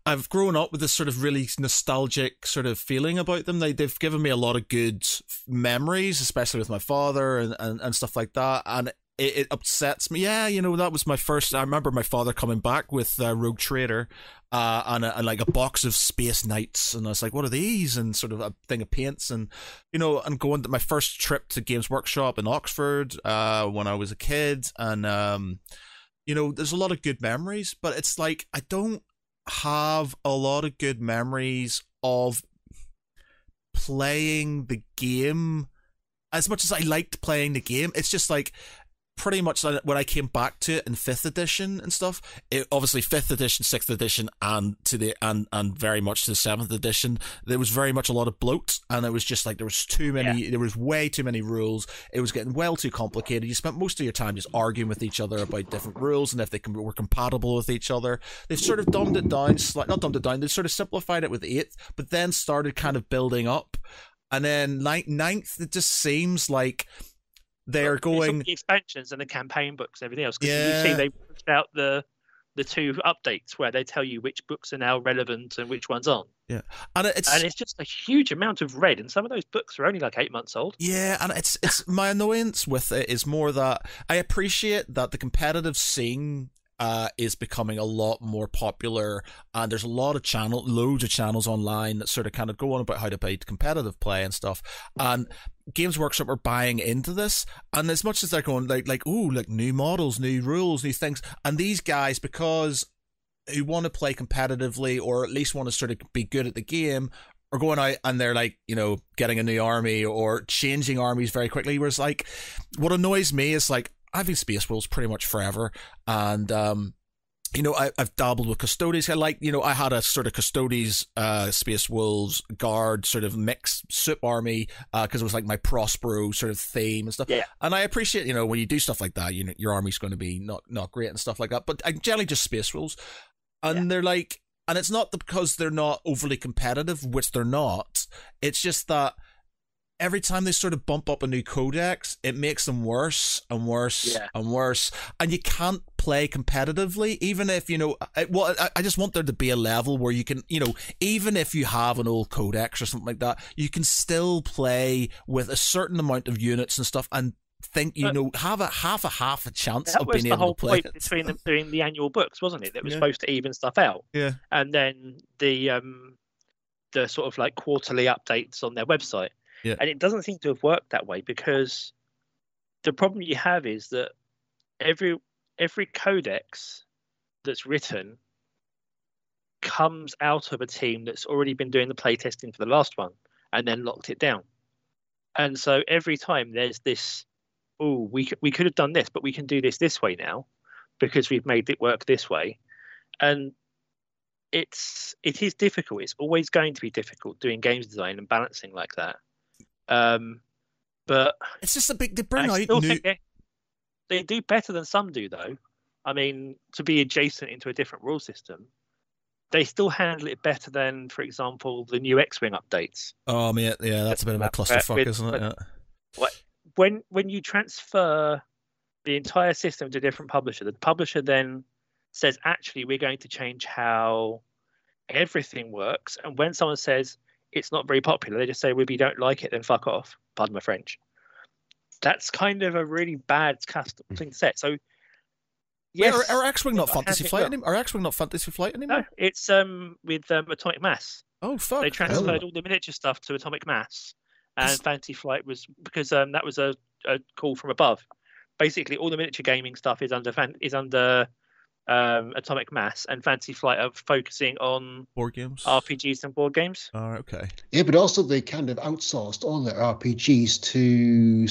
I've grown up with this sort of really nostalgic sort of feeling about them. They, they've given me a lot of good memories, especially with my father and, and, and stuff like that. And it, it, upsets me. Yeah, you know, that was my first. I remember my father coming back with uh, Rogue Trader uh, and, a, and like a box of Space Knights. And I was like, what are these? And sort of a thing of paints. And, you know, and going to my first trip to Games Workshop in Oxford uh, when I was a kid. And, um, you know, there's a lot of good memories, but it's like I don't have a lot of good memories of playing the game as much as I liked playing the game. It's just like pretty much when I came back to it in fifth edition and stuff, it obviously fifth edition, sixth edition, and to the and and very much to the seventh edition, there was very much a lot of bloat, and it was just like there was too many, yeah. there was way too many rules. It was getting well too complicated. You spent most of your time just arguing with each other about different rules and if they can, were compatible with each other. They've sort of dumbed it down, slight, not dumbed it down. They sort of simplified it with eighth, but then started kind of building up, and then ninth, ninth it just seems like they're going the expansions and the campaign books and everything else. Because yeah. you see, they pushed out the the two updates where they tell you which books are now relevant and which ones aren't. Yeah, and it's and it's just a huge amount of red, and some of those books are only like eight months old. Yeah, and it's it's my annoyance with it is more that I appreciate that the competitive scene uh, is becoming a lot more popular, and there's a lot of channel, loads of channels online that sort of kind of go on about how to play competitive play and stuff. And Games Workshop are buying into this, and as much as they're going like like oh like new models, new rules, new things, and these guys because who want to play competitively or at least want to sort of be good at the game are going out and they're like, you know, getting a new army or changing armies very quickly. Whereas, like, what annoys me is like, I've been Space Wolves pretty much forever, and um, you know, I, have dabbled with Custodes. I like, you know, I had a sort of Custodes, uh, Space Wolves guard sort of mixed soup army, uh, cause it was like my Prospero sort of theme and stuff. Yeah. And I appreciate, you know, when you do stuff like that, you know, your army's going to be not, not great and stuff like that, but I generally just Space Wolves. And yeah. they're like, and it's not because they're not overly competitive, which they're not. It's just that every time they sort of bump up a new codex, it makes them worse and worse yeah. and worse. And you can't play competitively, even if, you know, I, well, I, I just want there to be a level where you can, you know, even if you have an old codex or something like that, you can still play with a certain amount of units and stuff and think you but know have a half a half a chance of being able to play it. between them doing the annual books wasn't it that was yeah. supposed to even stuff out yeah and then the um the sort of like quarterly updates on their website yeah. And it doesn't seem to have worked that way because the problem you have is that every every codex that's written comes out of a team that's already been doing the playtesting for the last one and then locked it down. And so every time there's this, oh, we we could have done this, but we can do this this way now because we've made it work this way. And it's it is difficult. It's always going to be difficult doing games design and balancing like that. Um, but it's just a big. They bring out new. They, do better than some do, though. I mean, to be adjacent into a different rule system, they still handle it better than, for example, the new X-wing updates. Oh, yeah, yeah, that's a bit of a clusterfuck, with, isn't it? Yeah. When when you transfer the entire system to a different publisher, the publisher then says, actually, we're going to change how everything works. And when someone says, it's not very popular. They just say, well, if you don't like it, then fuck off. Pardon my French. That's kind of a really bad custom hmm. thing to set. So, yes, Wait, are, are X-wing not Fantasy Flight anymore? Are X-wing not Fantasy Flight anymore? No, it's um with um, Atomic Mass. Oh fuck! They transferred oh. all the miniature stuff to Atomic Mass, and That's... Fantasy Flight was because um that was a, a call from above. Basically, all the miniature gaming stuff is under is under um, Atomic Mass and Fantasy Flight are focusing on board games, RPGs, and board games. Oh, okay. Yeah, but also they kind of outsourced all their RPGs to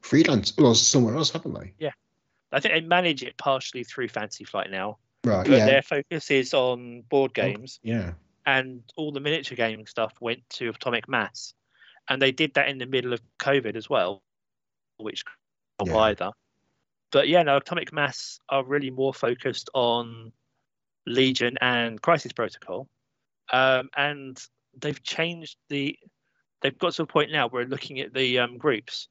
freelance or somewhere else, haven't they? Yeah, I think they manage it partially through Fantasy Flight now. Right. But yeah. their focus is on board games. Oh, yeah. And all the miniature gaming stuff went to Atomic Mass, and they did that in the middle of COVID as well, which yeah. either but yeah, no, Atomic Mass are really more focused on Legion and Crisis Protocol, um, and they've changed the. They've got to a point now where looking at the um, groups,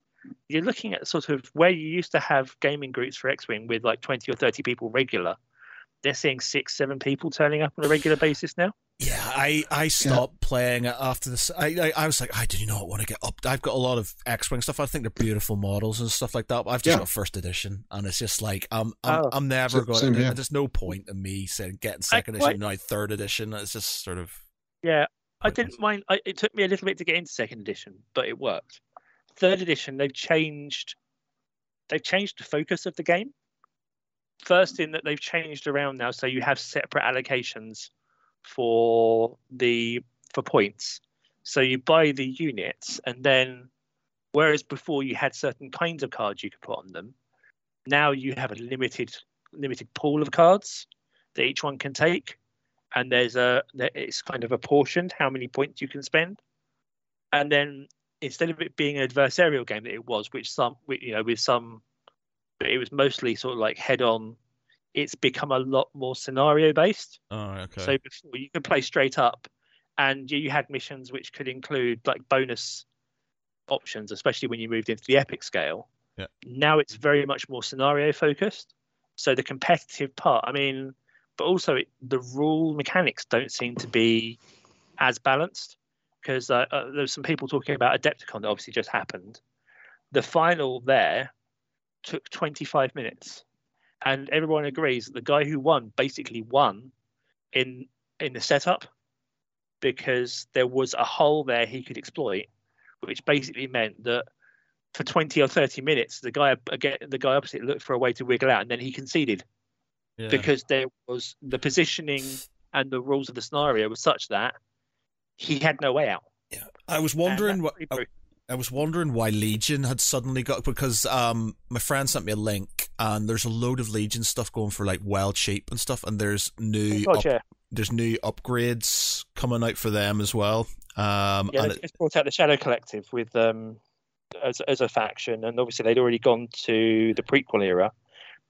you're looking at sort of where you used to have gaming groups for X-wing with like 20 or 30 people regular. They're seeing six, seven people turning up on a regular basis now. Yeah, I, I stopped yeah. playing after this. I, I, I was like, I do not want to get up. I've got a lot of X Wing stuff. I think they're beautiful models and stuff like that. But I've just yeah. got first edition, and it's just like I'm I'm, oh. I'm never going. to There's no point in me saying getting second I, edition now third edition. It's just sort of. Yeah, I didn't mind. I, it took me a little bit to get into second edition, but it worked. Third edition, they've changed. They've changed the focus of the game. First, in that they've changed around now, so you have separate allocations for the for points. So you buy the units, and then whereas before you had certain kinds of cards you could put on them, now you have a limited limited pool of cards that each one can take, and there's a it's kind of apportioned how many points you can spend, and then instead of it being an adversarial game that it was, which some you know with some, it was mostly sort of like head on it's become a lot more scenario based. Oh, okay. So before you could play straight up, and you had missions which could include like bonus options, especially when you moved into the epic scale. Yeah. Now it's very much more scenario focused. So the competitive part, I mean, but also it, the rule mechanics don't seem to be as balanced because uh, uh, there's some people talking about Adepticon that obviously just happened. The final there took 25 minutes and everyone agrees that the guy who won basically won in in the setup because there was a hole there he could exploit, which basically meant that for 20 or 30 minutes the guy again the guy opposite looked for a way to wiggle out and then he conceded yeah. because there was the positioning and the rules of the scenario were such that he had no way out yeah i was wondering what I was wondering why Legion had suddenly got because um my friend sent me a link and there's a load of Legion stuff going for like wild cheap and stuff and there's new oh, up, yeah. there's new upgrades coming out for them as well. Um yeah, they just brought out the Shadow Collective with um as as a faction and obviously they'd already gone to the prequel era.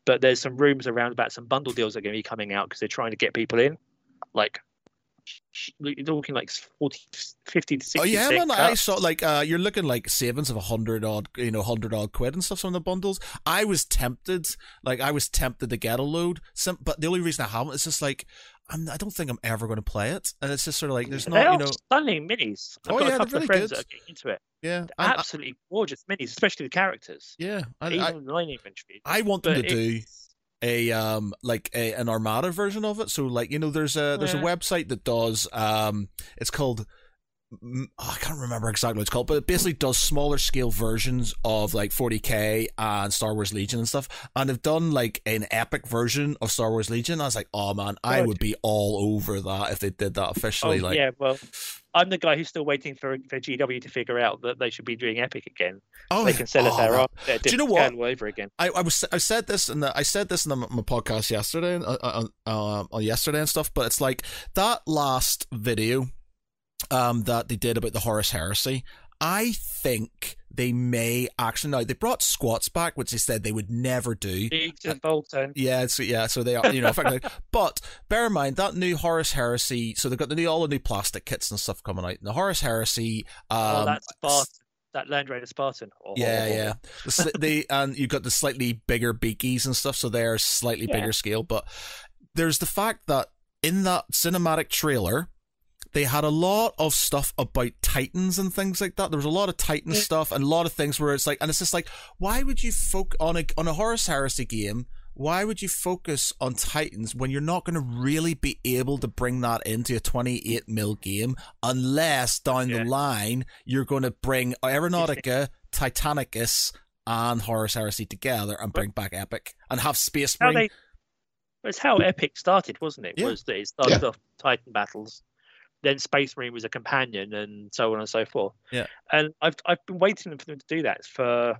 But there's some rumors around about some bundle deals that are going to be coming out because they're trying to get people in, like you're talking like 40, 50 to 60 Oh yeah, man, I saw like uh, you're looking like savings of a hundred odd, you know, hundred odd quid and stuff Some of the bundles. I was tempted, like I was tempted to get a load, but the only reason I haven't is just like I'm, I don't think I'm ever going to play it, and it's just sort of like there's not, you know, stunning minis. I've oh got yeah, a couple really of friends good. that are getting into it. Yeah, absolutely I, gorgeous minis, especially the characters. Yeah, I, even I, infantry. I want them to do a um like a an armada version of it so like you know there's a there's yeah. a website that does um it's called oh, I can't remember exactly what it's called, but it basically does smaller scale versions of like 40k and Star Wars Legion and stuff. And they've done like an epic version of Star Wars Legion. I was like, oh man, I would be all over that if they did that officially. Oh, like, yeah, well, I'm the guy who's still waiting for for GW to figure out that they should be doing Epic again. Oh, they can sell us oh, our do you know what? over again. I, I was I said this and I said this in the, my podcast yesterday, uh, uh, uh, uh, yesterday and stuff. But it's like that last video um, that they did about the Horus Heresy. I think they may actually now they brought squats back, which they said they would never do. And Bolton. Yeah, so yeah, so they are you know, but bear in mind that new Horus Heresy. So they've got the new all the new plastic kits and stuff coming out. And the Horus Heresy. Um, oh, that's Spartan. That Land Raider Spartan. Oh, yeah, yeah. The, the, and you've got the slightly bigger beakies and stuff, so they're slightly yeah. bigger scale. But there's the fact that in that cinematic trailer, they had a lot of stuff about Titans and things like that. There was a lot of Titan stuff and a lot of things where it's like, and it's just like, why would you focus on a on a Horus Heresy game? Why would you focus on Titans when you're not going to really be able to bring that into a 28 mil game unless down yeah. the line you're going to bring Aeronautica, Titanicus, and Horus Heresy together and bring back Epic and have Space Marine. it's how Epic started, wasn't it? Yeah. Was that it started yeah. off Titan battles then Space Marine was a companion, and so on and so forth. Yeah. And I've I've been waiting for them to do that for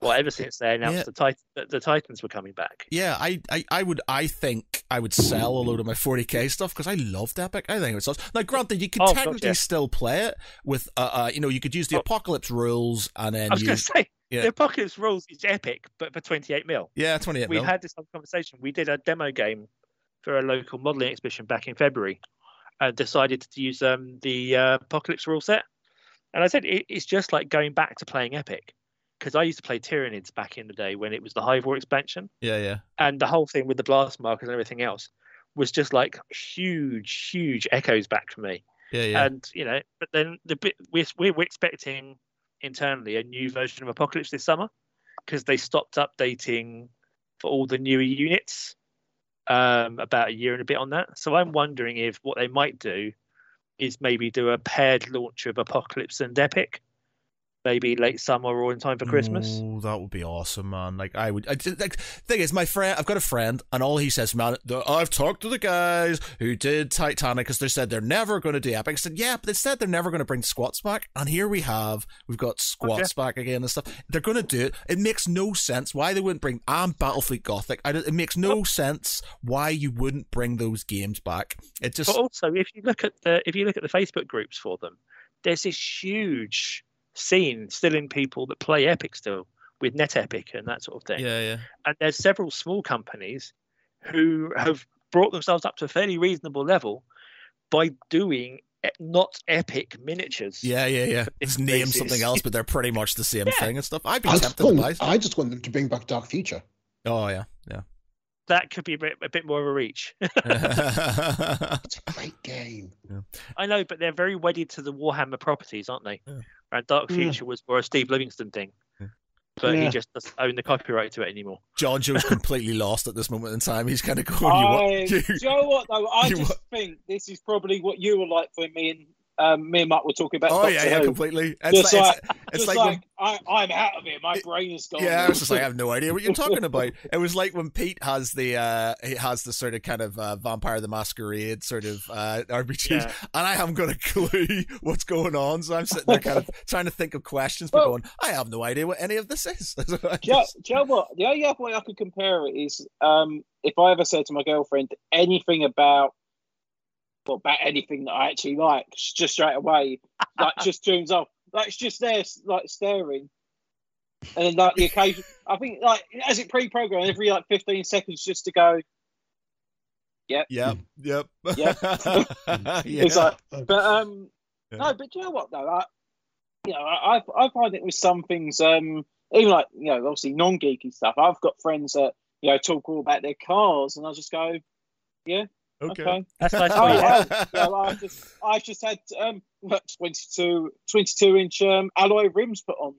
well ever since they announced yeah. the, Titan, the, Titans were coming back. Yeah, I, I I would I think I would sell a load of my 40k stuff because I loved Epic. I think it was awesome. Now, granted, you could oh, technically yeah. still play it with uh, uh you know you could use the oh. Apocalypse rules and then I was you, going to say. Yeah. The Apocalypse rules is epic, but for 28 mil. Yeah, 28 we mil. We had this conversation. We did a demo game for a local modeling exhibition back in February and decided to use um, the uh, Apocalypse rule set. And I said it, it's just like going back to playing Epic. because I used to play Tyranids back in the day when it was the Hive War expansion, Yeah, yeah. and the whole thing with the blast markers and everything else was just like huge, huge echoes back for me. Yeah, yeah. And you know, but then the bit we're we're we're expecting internally a new version of Apocalypse this summer because they stopped updating for all the newer units um, about a year and a bit on that. So I'm wondering if what they might do is maybe do a paired launch of Apocalypse and Epic, maybe late summer or in time for Christmas. Oh, that would be awesome, man. Like I would. I, like, thing is, my friend, I've got a friend, and all he says, man, I've talked to the guys who did Titanic because they said they're never going to do Epic. I said, yeah, but they said they're never going to bring squats back, and here we have, we've got squats back again and stuff. They're going to do it. It makes no sense why they wouldn't bring. I'm Battlefleet Gothic. I, it makes no oh. sense why you wouldn't bring those games back. It just But also, if you look at the if you look at the Facebook groups for them, there's this huge scene still in people that play Epic still with Net Epic and that sort of thing. yeah, yeah. And there's several small companies who have brought themselves up to a fairly reasonable level by doing e- not epic miniatures. Yeah, yeah, yeah. for Just name something else, but they're pretty much the same Yeah. thing and stuff. I'd be I just, tempted to buy. want, I just want them to bring back Dark Future. Oh yeah, yeah. That could be a bit, a bit more of a reach. It's a great game. I know, but they're very wedded to the Warhammer properties, aren't they? Yeah. And Dark Yeah. Future was more a Steve Livingston thing. Yeah. But he just doesn't own the copyright to it anymore. John Joe's completely lost at this moment in time. He's kind of going. You I, what? do You, you know what though? I you just what? think this is probably what you were like for me and um, me and Matt were talking about. oh Doctor yeah, yeah, Who. completely. It's Just like, like, it's, it's just like, like, when, I, I'm out of it. My It- brain is gone. yeah, I was just like, I have no idea what you're talking about. It was like when Pete has the uh he has the sort of kind of uh, Vampire the Masquerade sort of uh RPGs, Yeah. and I haven't got a clue what's going on. So I'm sitting there kind of trying to think of questions, but Well- going, I have no idea what any of this is. I Do you, know, do you know what? The only other way I could compare it is um, if I ever said to my girlfriend anything about well, about anything that I actually like, just straight away, like just tunes off. Like it's just there, like staring. And then like the occasion, I think like as it pre-programmed every like 15 seconds just to go. Yep, yep, Yeah. yeah. It's like, but um, Yeah. no, but do you know what though? I, you know, I I I find it with some things, um, even like you know, obviously non-geeky stuff. I've got friends that you know talk all about their cars, and I just go, okay. okay. That's nice. Oh, yeah. Yeah, well, I've just I've just had um what, 22, 22 inch um alloy rims put on.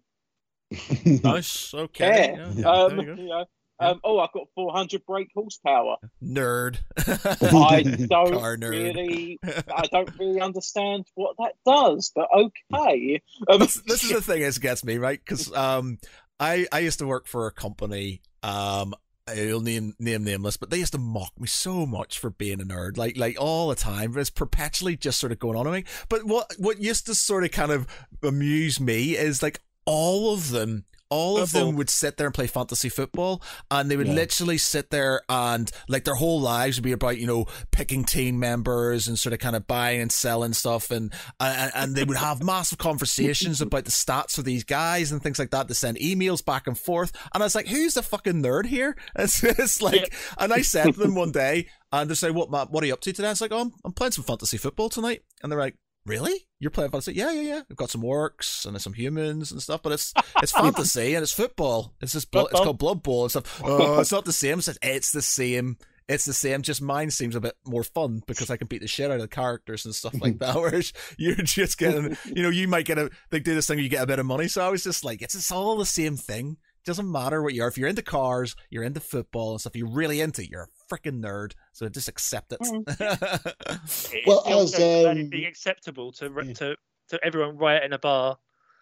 Nice. Okay. Yeah. Yeah, um, there you know, um, oh, I've got four hundred brake horsepower. Nerd. I don't Car nerd. really, I don't really understand what that does, but okay. Um, this, this is the thing that gets me right because um I I used to work for a company um I'll name name nameless, but they used to mock me so much for being a nerd, like like all the time. It's perpetually just sort of going on to me. But what what used to sort of kind of amuse me is like all of them. All of them would sit there and play fantasy football, and they would Yeah. literally sit there and like their whole lives would be about you know picking team members and sort of kind of buying and selling stuff, and and, and they would have massive conversations about the stats of these guys and things like that. They send emails back and forth, and I was like, "Who's the fucking nerd here?" It's, it's like, and I said to them one day, and they say, "What, Matt? What are you up to today?" I was like, "Oh, I'm, I'm playing some fantasy football tonight," and they're like. Really? You're playing fantasy? Yeah, yeah, yeah. We've got some orcs and there's some humans and stuff, but it's it's fantasy and it's football. It's just blood, it's called Blood Bowl and stuff. Oh, it's not the same. It's, it's the same. It's the same. Just mine seems a bit more fun because I can beat the shit out of the characters and stuff like that. Whereas you're just getting, you know, you might get a they do this thing where you get a bit of money. So I was just like, it's it's all the same thing. Doesn't matter what you are. If you're into cars, you're into football and stuff. You're really into. it, You're a freaking nerd. So just accept it. It Well, feels as, so bad it um, being acceptable to yeah. to to everyone riot in a bar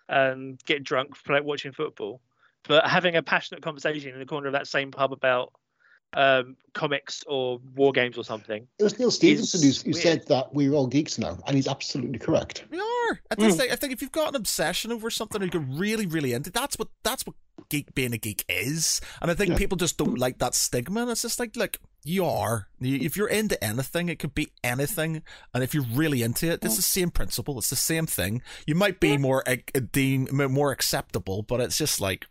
and get drunk play, watching football, but having a passionate conversation in the corner of that same pub about um, comics or war games or something. It was Neil Stevenson who, who weird. said that we're all geeks now, and he's absolutely correct. We are. At this stage, I think if you've got an obsession over something and you're really, really into, that's what that's what geek being a geek is. And I think Yeah. people just don't like that stigma. And it's just like, look, you are. If you're into anything, it could be anything. And if you're really into it, it's the same principle. It's the same thing. You might be more uh, deem more acceptable, but it's just like,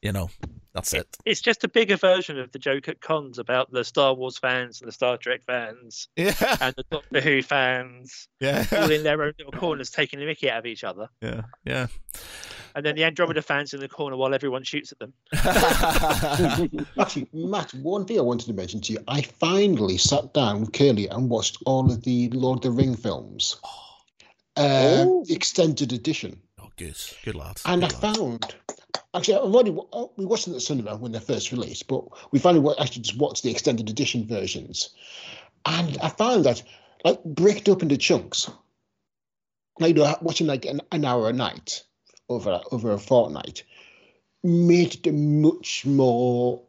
you know, that's it. It's just a bigger version of the joke at cons about the Star Wars fans and the Star Trek fans Yeah, and the Doctor Who fans all yeah, in their own little corners taking the mickey out of each other. yeah, yeah. And then the Andromeda fans in the corner while everyone shoots at them. Actually, Matt, one thing I wanted to mention to you, I finally sat down with Curly and watched all of the Lord of the Ring films, uh, Oh. the extended edition, oh, good, good lads. and I good lads. found. Actually, I've already uh, we watched them at the cinema when they're first released, but we finally actually just watched the extended edition versions, and I found that like break it up into chunks. Like you know, watching like an, an hour a night over over a fortnight made it a much more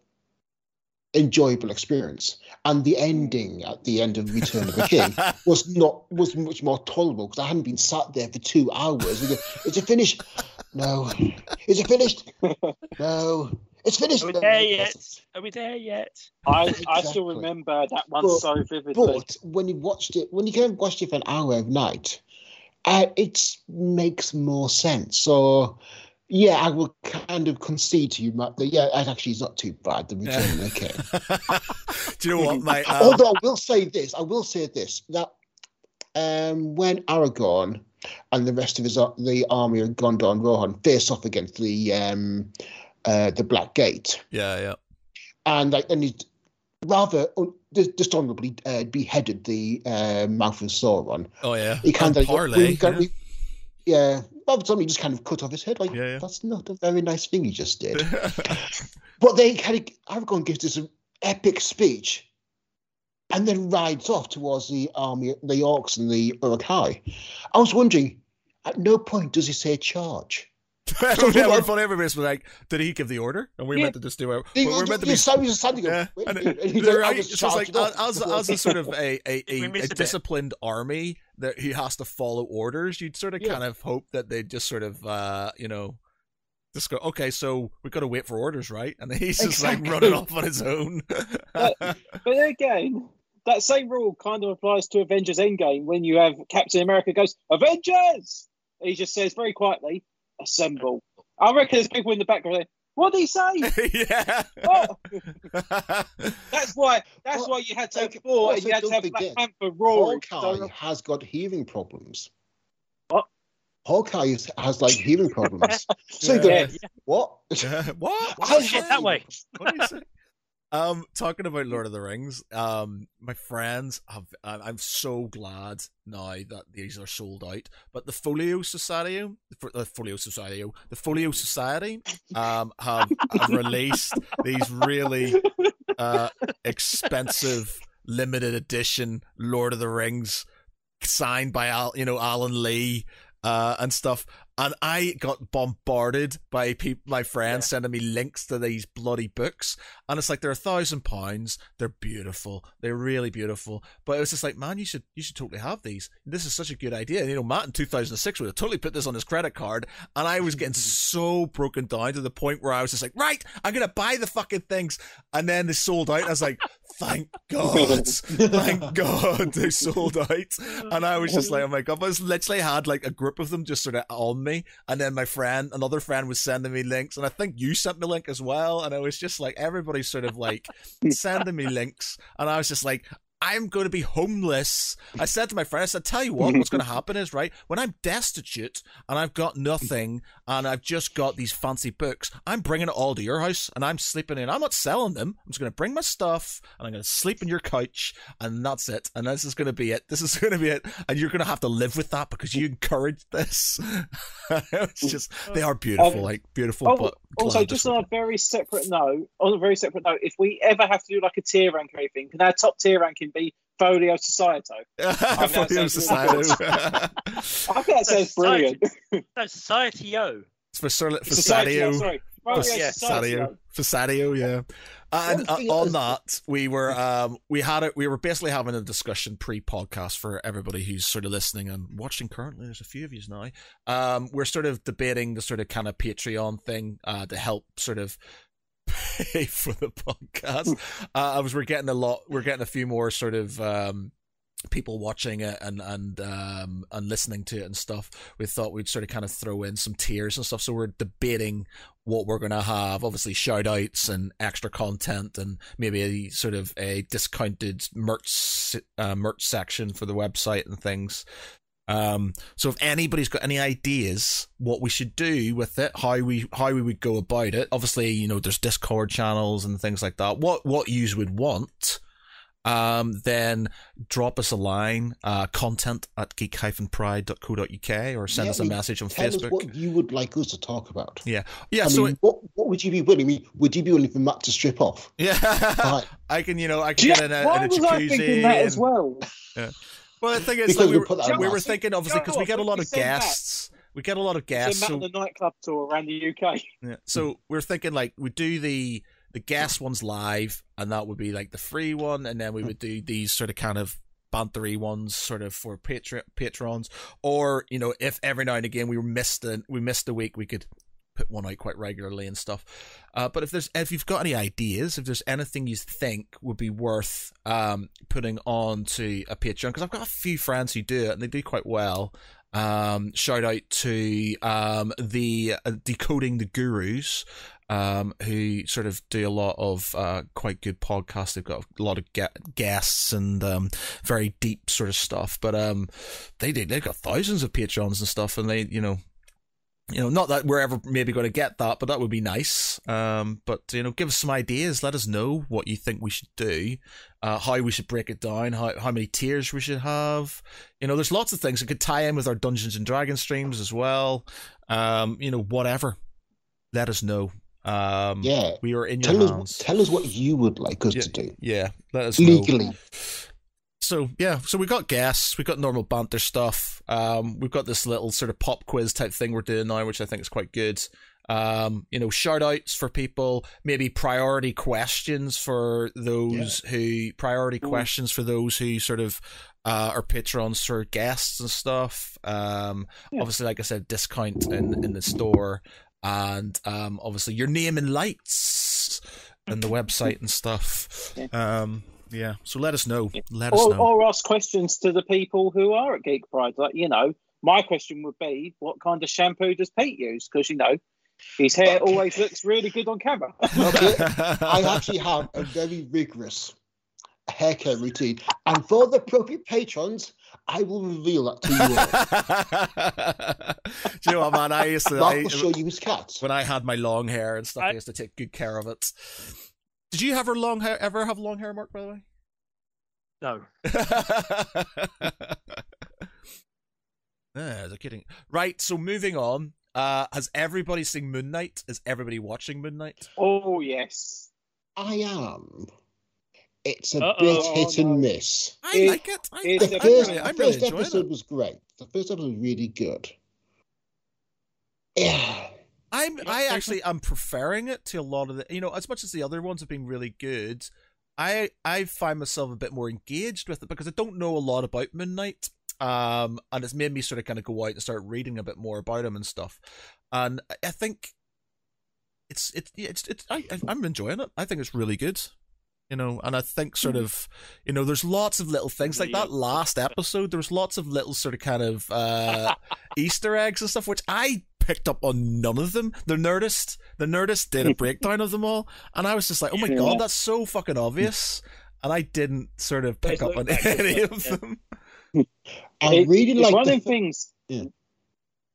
enjoyable experience. And the ending at the end of Return of the King was not was much more tolerable because I hadn't been sat there for two hours. with a- Is it finished? No. Is it finished? No. It's finished. Are we there yet? Are we there yet? I, I still remember that one But- so vividly. But when you watched it, when you kind of watched it for an hour of night, uh, it makes more sense. So, yeah, I will kind of concede to you, Matt, that yeah, it actually is not too bad. The Return of the King. Do you know what, mate? Um, Although I will say this, I will say this that um, when Aragorn and the rest of his the army of Gondor and Rohan face off against the um, uh, the Black Gate, yeah, yeah. and like and he rather un- dis- dishonorably uh, beheaded the uh, mouth of Sauron. Oh, yeah. He kind And of parlay. yeah. yeah. Somebody just kind of cut off his head. Like Yeah, yeah. that's not a very nice thing he just did. But they kind of Aragorn gives this epic speech, and then rides off towards the army, the orcs and the Uruk-hai. I was wondering, at no point does he say charge. Yeah, we're funny. Everybody's like, "Did he give the order?" And we Yeah. meant to just do it. We're, we're meant to be. was standing Yeah, and, and like, I right, was it's like charged as, as a sort of a a, a, a disciplined army that he has to follow orders, you'd sort of Yeah. kind of hope that they just sort of uh you know just go okay, so we've got to wait for orders, right? And he's just like running off on his own. But- But again, that same rule kind of applies to Avengers Endgame when you have Captain America goes, Avengers! He just says very quietly, assemble. I reckon there's people in the background going, what did he say? yeah. Oh, that's why that's Well, why you had to have okay, Thor and you had to don't have Black forget, Panther roaring. Hawkeye So- has got hearing problems. What? Hawkeye is- has like hearing problems. so you go, Yeah. what? what? I What? have that way. What do you say? Um, talking about Lord of the Rings, um, my friends have. Uh, I'm so glad now that these are sold out. But the Folio Society, the the Folio Society, the Folio Society, um, have, have released these really uh expensive limited edition Lord of the Rings signed by Al, you know, Alan Lee, uh, and stuff. And I got bombarded by peop my friends sending me links to these bloody books. And it's like they're a thousand pounds. They're beautiful. They're really beautiful. But it was just like, man, you should you should totally have these. This is such a good idea. And, you know, Matt in 2006 would have totally put this on his credit card. And I was getting so broken down to the point where I was just like, right, I'm gonna buy the fucking things. And then they sold out. I was like, thank God, thank God they sold out. And I was just like, oh my god! But I was literally had like a group of them just sort of on me, and then my friend, another friend, was sending me links, and I think you sent me a link as well. And I was just like, everybody's sort of like sending me links, and I was just like. I'm going to be homeless. I said to my friend, I said, tell you what, what's going to happen is, right, when I'm destitute and I've got nothing and I've just got these fancy books, I'm bringing it all to your house and I'm sleeping in. I'm not selling them. I'm just going to bring my stuff and I'm going to sleep in your couch and that's it. And this is going to be it. This is going to be it. And you're going to have to live with that because you encouraged this. it's just, they are beautiful, Um, like beautiful, Oh, but also, glad just this- on a very separate note, on a very separate note, if we ever have to do like a tier rank or anything, can our top tier ranking be Folio Societo? Folio sounds Society. I think that sounds brilliant. No, Society-O. It's for Sir Society, Fasadio. oh, sorry. Folio Yeah, Society. Fasadio, Fasadio, yeah. And uh, on that, we were um we had it. We were basically having a discussion pre-podcast for everybody who's sort of listening and watching currently. There's a few of you now. Um, we're sort of debating the sort of kind of Patreon thing uh, to help sort of pay for the podcast. uh, I was we're getting a lot. We're getting a few more sort of um people watching it and and um and listening to it and stuff we thought we'd sort of kind of throw in some tiers and stuff. So we're debating what we're to have. Obviously shout outs and extra content and maybe a sort of a discounted merch uh, merch section for the website and things. Um, so if anybody's got any ideas what we should do with it, how we how we would go about it, obviously you know there's Discord channels and things like that. What what you would want, um, then drop us a line, uh, content at geek-pride.co.uk or send Yeah, us a I mean, message on Tell us Facebook. what you would like us to talk about. Yeah, yeah. I so mean, what what would you be willing? I mean, would you be willing for Matt to strip off? yeah, Right. I can you know I can Yeah, get in a, why in a was I thinking jacuzzi. that as well? Yeah. well, the thing is, like, we, we were, put that on we were thinking obviously because we get a lot of send that. guests. We get a lot of guests. Matt So on the nightclub tour around the UK. Yeah. So we're thinking like we do the the guest ones live, and that would be like the free one, and then we would do these sort of kind of bantery ones, sort of for patron patrons, or you know, if every now and again we were missed a we missed a week, we could put one out quite regularly and stuff. Uh, but if there's if you've got any ideas, if there's anything you think would be worth um putting on to a Patreon, because I've got a few friends who do it and they do quite well. Um, shout out to um, the uh, decoding the gurus, um, who sort of do a lot of uh, quite good podcasts. They've got a lot of guests and um, very deep sort of stuff. But um, they did they've got thousands of patrons and stuff, and they you know. You know, not that we're ever maybe going to get that, but that would be nice. Um, but you know, give us some ideas. Let us know what you think we should do, uh, how we should break it down, how how many tiers we should have. You know, there's lots of things that could tie in with our Dungeons and Dragons streams as well. Um, you know, whatever. Let us know. Um, Yeah. we are in your Tell us hands. tell us what you would like us Yeah. to do yeah, let us know. So yeah, so we've got guests, we've got normal banter stuff. Um, we've got this little sort of pop quiz type thing we're doing now, which I think is quite good. Um, you know, shout outs for people, maybe priority questions for those who priority Mm. questions for those who sort of uh, are patrons for guests and stuff. Um, Yeah. obviously, like I said, discount in in the store, and um, obviously your name and lights and the website and stuff. Yeah. Um, yeah. So let us know. Yeah. Let us Or, know. or ask questions to the people who are at Geek Pride. Like, you know, my question would be, what kind of shampoo does Pete use? Because, you know, his hair always looks really good on camera. Okay. I actually have a very rigorous hair care routine, and for the appropriate patrons, I will reveal that to you. Do you know what, man? I used to. Mark I, will show you his cats. when I had my long hair and stuff, I, I- used to take good care of it. Did you ever long hair? Ever have long hair, Mark? By the way. No. Ah, they're kidding. Right. So moving on. Uh, has everybody seen Moon Knight? Is everybody watching Moon Knight? oh, yes. I am. It's a Uh-oh. bit hit no. and miss. I It- like it. I, it's The I, a I'm first, really, the I'm really first enjoying episode it. was great. The first episode was really good. Yeah. I'm I actually I'm preferring it to a lot of the you know as much as the other ones have been really good. I I find myself a bit more engaged with it because I don't know a lot about Moon Knight. Um, and it's made me sort of kind of go out and start reading a bit more about him and stuff. And I- think it's it's it's it's I I- I'm enjoying it. I think it's really good. You know, and I think sort of, you know, there's lots of little things like that last episode. There was lots of little sort of kind of uh Easter eggs and stuff, which I picked up on none of them. The Nerdist, the Nerdist did a breakdown of them all, and I was just like, oh my Yeah. god, that's so fucking obvious. And I didn't sort of pick Those up on any of yeah. them. I It- really like one of the them f- things.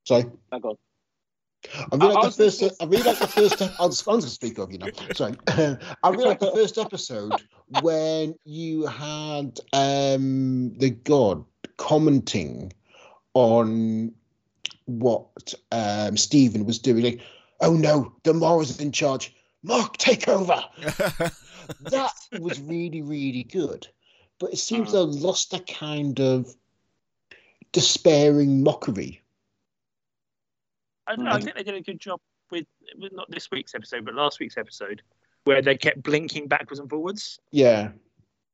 sorry. Oh, God. I really I- like I the first. I really like the first. I'll just, I'll just speak of you now. Sorry. I really like the first episode when you had um the god commenting on what um Steven was doing. Like, oh no, the Morris in charge. Mark, take over. That was really, really good. But it seems to have lost a kind of despairing mockery. I, don't know, I Mm. think they did a good job with, with not this week's episode, but last week's episode, where they kept blinking backwards and forwards. Yeah.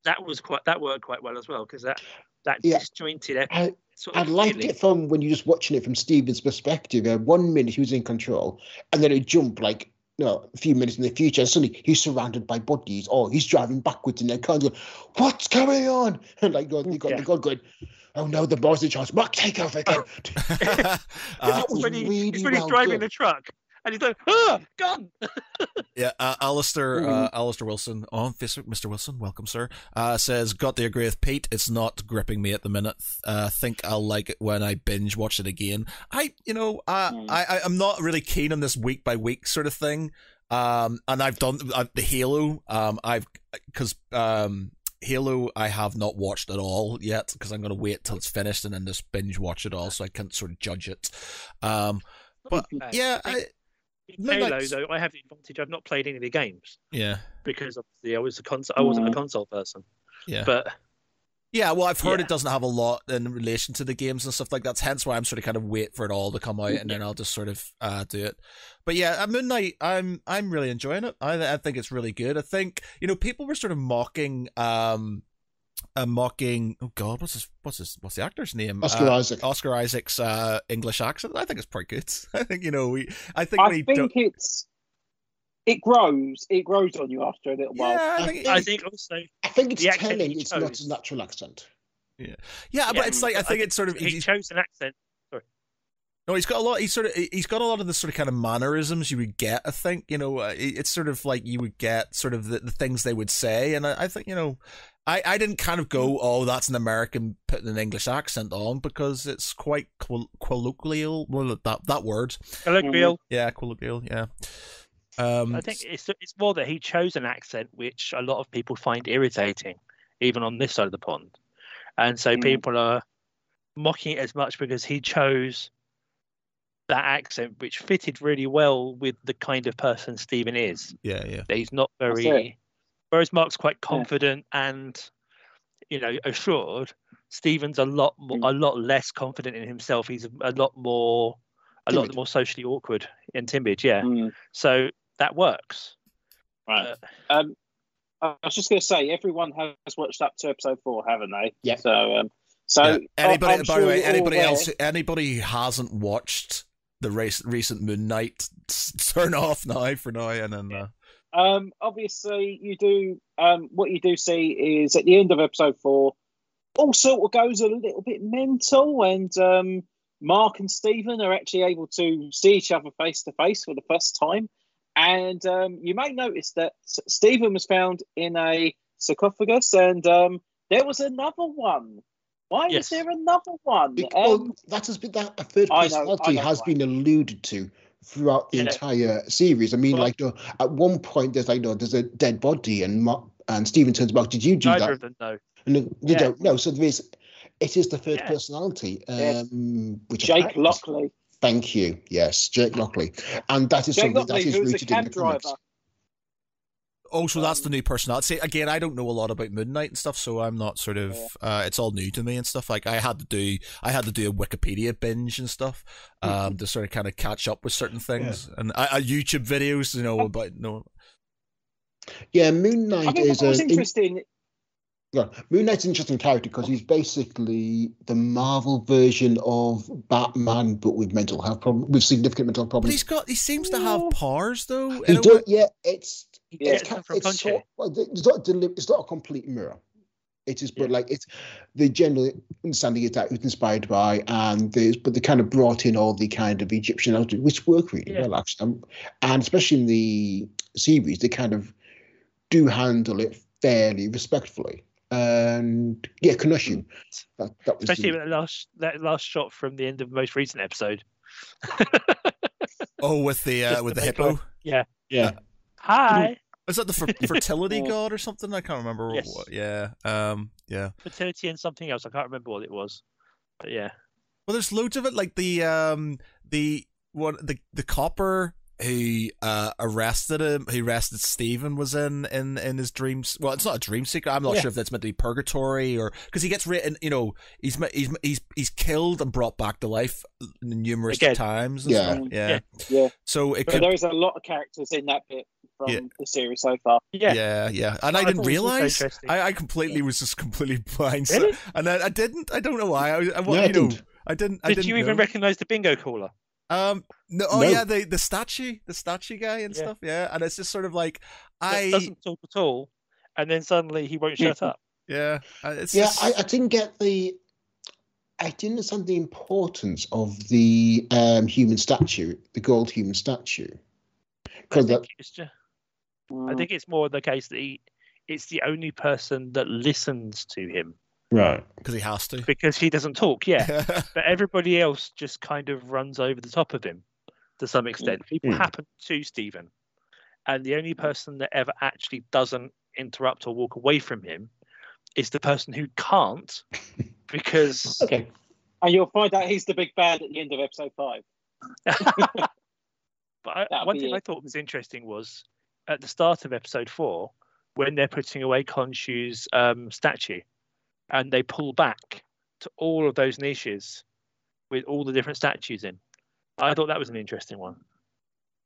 That was quite that worked quite well as well because that that Yeah. disjointed ep- I, sort I liked feeling. it from when you're just watching it from Steven's perspective. Uh, one minute he was in control, and then it jumped like you know, a few minutes in the future, and suddenly he's surrounded by bodies, or he's driving backwards in their car, and going, "What's going on?" And like God, you got Yeah. the God going, "Oh no, the boss in charge, Mark, take over again." Uh, That was when, he, really it's when he's well driving done. the truck and he's like, ah, gun. Yeah, uh, Alistair, Mm-hmm. uh, Alistair Wilson on Facebook, Mr. Wilson, welcome, sir. Uh, says, got to agree with Pete. It's not gripping me at the minute. Uh, think I'll like it when I binge watch it again. I, you know, uh, Mm. I, I, I'm not really keen on this week by week sort of thing. Um, and I've done uh, the Halo. Um, I've because um, Halo I have not watched at all yet because I'm going to wait till it's finished and then just binge watch it all, so I can't sort of judge it. Um, but yeah, I In Halo, that's- though, I have the advantage. I've not played any of the games yeah, because obviously I was a console. I wasn't a console person. yeah. But Yeah, well, I've heard Yeah. it doesn't have a lot in relation to the games and stuff like that. Hence why I'm sort of kind of wait for it all to come out and then I'll just sort of uh, do it. But yeah, at Moon Knight, I'm I'm really enjoying it. I I think it's really good. I think you know people were sort of mocking um, uh, mocking. Oh God, what's his what's his what's the actor's name? Oscar Uh, Isaac. Oscar Isaac's uh, English accent. I think it's pretty good. I think you know we. I think I we. think don't- it's it grows. It grows on you after a little while. yeah, I think, I think also I think it's the telling he it's not chose. his natural accent. yeah, Yeah, but it's like I I think think it's sort of he chose an accent no, he's got a lot. He's sort of he's got a lot of the sort of kind of mannerisms you would get. I think you know uh, it's sort of like you would get sort of the, the things they would say, and I, I think you know, I I didn't kind of go oh that's an American putting an English accent on because it's quite quil- colloquial. Well, that that word, Colloquial. yeah, colloquial, yeah. Um, I think it's it's more that he chose an accent which a lot of people find irritating, even on this side of the pond, and so Mm. people are mocking it as much because he chose that accent which fitted really well with the kind of person Stephen is. yeah, yeah, he's not That's very, whereas Mark's quite confident and you know assured. Stephen's a lot more, Mm. a lot less confident in himself. He's a, a lot more, a lot more socially awkward and timid. Yeah, Mm, so that works. right. Uh, Um, I was just going to say, everyone has watched up to episode four, haven't they? Yeah. So, um, so yeah. Anybody, I'm by sure the way, you're anybody aware- else, anybody who hasn't watched the race, recent Moon Knight, turn off now for now, and then. Uh, Um, obviously, you do. Um, what you do see is at the end of episode four, all sort of goes a little bit mental, and um, Mark and Stephen are actually able to see each other face to face for the first time. And um, you may notice that Stephen was found in a sarcophagus, and um, there was another one. Why Yes. was there another one? Bec- Um, well, that has been that a third I personality know has why. been alluded to throughout the Yeah. entire series. I mean, Well- like uh, at one point, there's like no, there's a dead body, and Mark, and Stephen turns back. Did you do Neither that? of them know. And they Yeah. don't know. So there is. It is the third Yeah. personality, Yes. um, which Jake Lockley. Thank you. Yes, Jake Lockley, and that is Jake something Lockley, is who's a rooted in cab the comics. Driver. Oh, so that's Um, the new personality. See, again, I don't know a lot about Moon Knight and stuff, so I'm not sort of. Uh, it's all new to me and stuff. Like I had to do, I had to do a Wikipedia binge and stuff, um, to sort of kind of catch up with certain things and uh, uh, YouTube videos, you know, about no. Yeah, Moon I Knight think is what was an in- interesting. Yeah, Moon Knight's an interesting character because he's basically the Marvel version of Batman, but with mental health problem, with significant mental But problems. he's got, he seems to have powers though. He in do, yeah, it's Yeah. it's, Gets ki- them from it's, Punchy. sort, well, it's not a deli- it's not a complete mirror. It is, but Yeah. like it's the general understanding is that it was inspired by, and there's but they kind of brought in all the kind of Egyptian elements, which work really Yeah. well actually, um, and especially in the series, they kind of do handle it fairly respectfully. And yeah, Khonshu. That, that was Especially the- with that last that last shot from the end of the most recent episode. Oh, with the uh, Just with to the hippo. life- Yeah. yeah. Hi. Is that the fer- fertility god or something? I can't remember. Yes. What, yeah. Um. Yeah. Fertility and something else. I can't remember what it was. But yeah. Well, there's loads of it, like the um the what the the copper who uh arrested him, who arrested Stephen was in in in his dreams. Well, it's not a dream seeker. I'm not Yeah. sure if that's meant to be purgatory or because he gets written. You know, he's he's he's he's killed and brought back to life numerous Again. times. And Yeah. stuff. yeah, Yeah. Yeah. So it But could. there is a lot of characters in that bit from Yeah. the series so far. Yeah. Yeah, yeah, and I, I didn't thought it was also realize. interesting. I, I completely was just completely blind, so- Really? and I, I didn't. I don't know why. I, I, No, I you know, didn't. I didn't. I Did didn't you even know. recognize the bingo caller? Um. No. Oh No. yeah. The the statue, the statue guy and Yeah. stuff. Yeah. And it's just sort of like That I. doesn't talk at all, and then suddenly he won't shut up. Yeah. uh, It's Yeah, just, I, I didn't get the. I didn't understand the importance of the um, human statue, the gold human statue. Because that, it's just, I Mm. think it's more the case that he, it's the only person that listens to him right. because he has to. because he doesn't talk. Yeah, but everybody else just kind of runs over the top of him to some extent. People Mm. happen to Stephen, and the only person that ever actually doesn't interrupt or walk away from him is the person who can't, because Okay. And you'll find out he's the big bad at the end of episode five. But I, one be thing I thought was interesting was at the start of episode four, when they're putting away Khonshu's um, statue, and they pull back to all of those niches with all the different statues in. I thought that was an interesting one.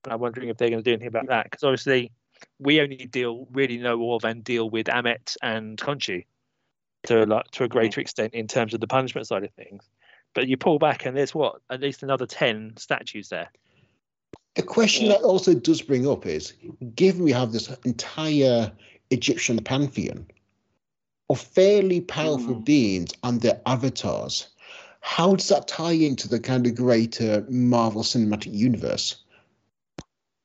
And I'm wondering if they're going to do anything about that because obviously we only deal really know of and deal with Ammit and Khonshu to a lot, to a greater extent in terms of the punishment side of things. But you pull back and there's what at least another ten statues there. A question that also does bring up is given we have this entire Egyptian pantheon of fairly powerful Mm. beings and their avatars, how does that tie into the kind of greater Marvel Cinematic Universe?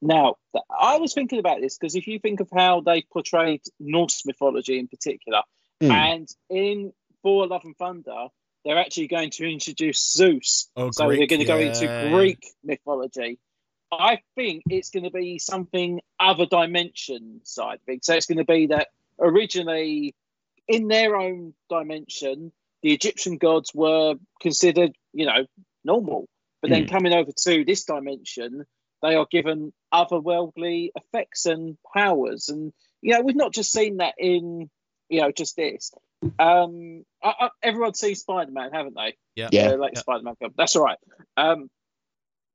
Now, I was thinking about this because if you think of how they portrayed Norse mythology in particular, Hmm. and in Thor: Love and Thunder, they're actually going to introduce Zeus. Oh, so they're going to go into Greek mythology. I think it's going to be something other dimension side thing. So it's going to be that originally, in their own dimension, the Egyptian gods were considered, you know, normal. But then Mm. coming over to this dimension, they are given otherworldly effects and powers. And you know, we've not just seen that in, you know, just this. Um, I, I, everyone's seen Spider Man, haven't they? Yeah. Yeah. the latest Spider-Man film. That's all right. Um,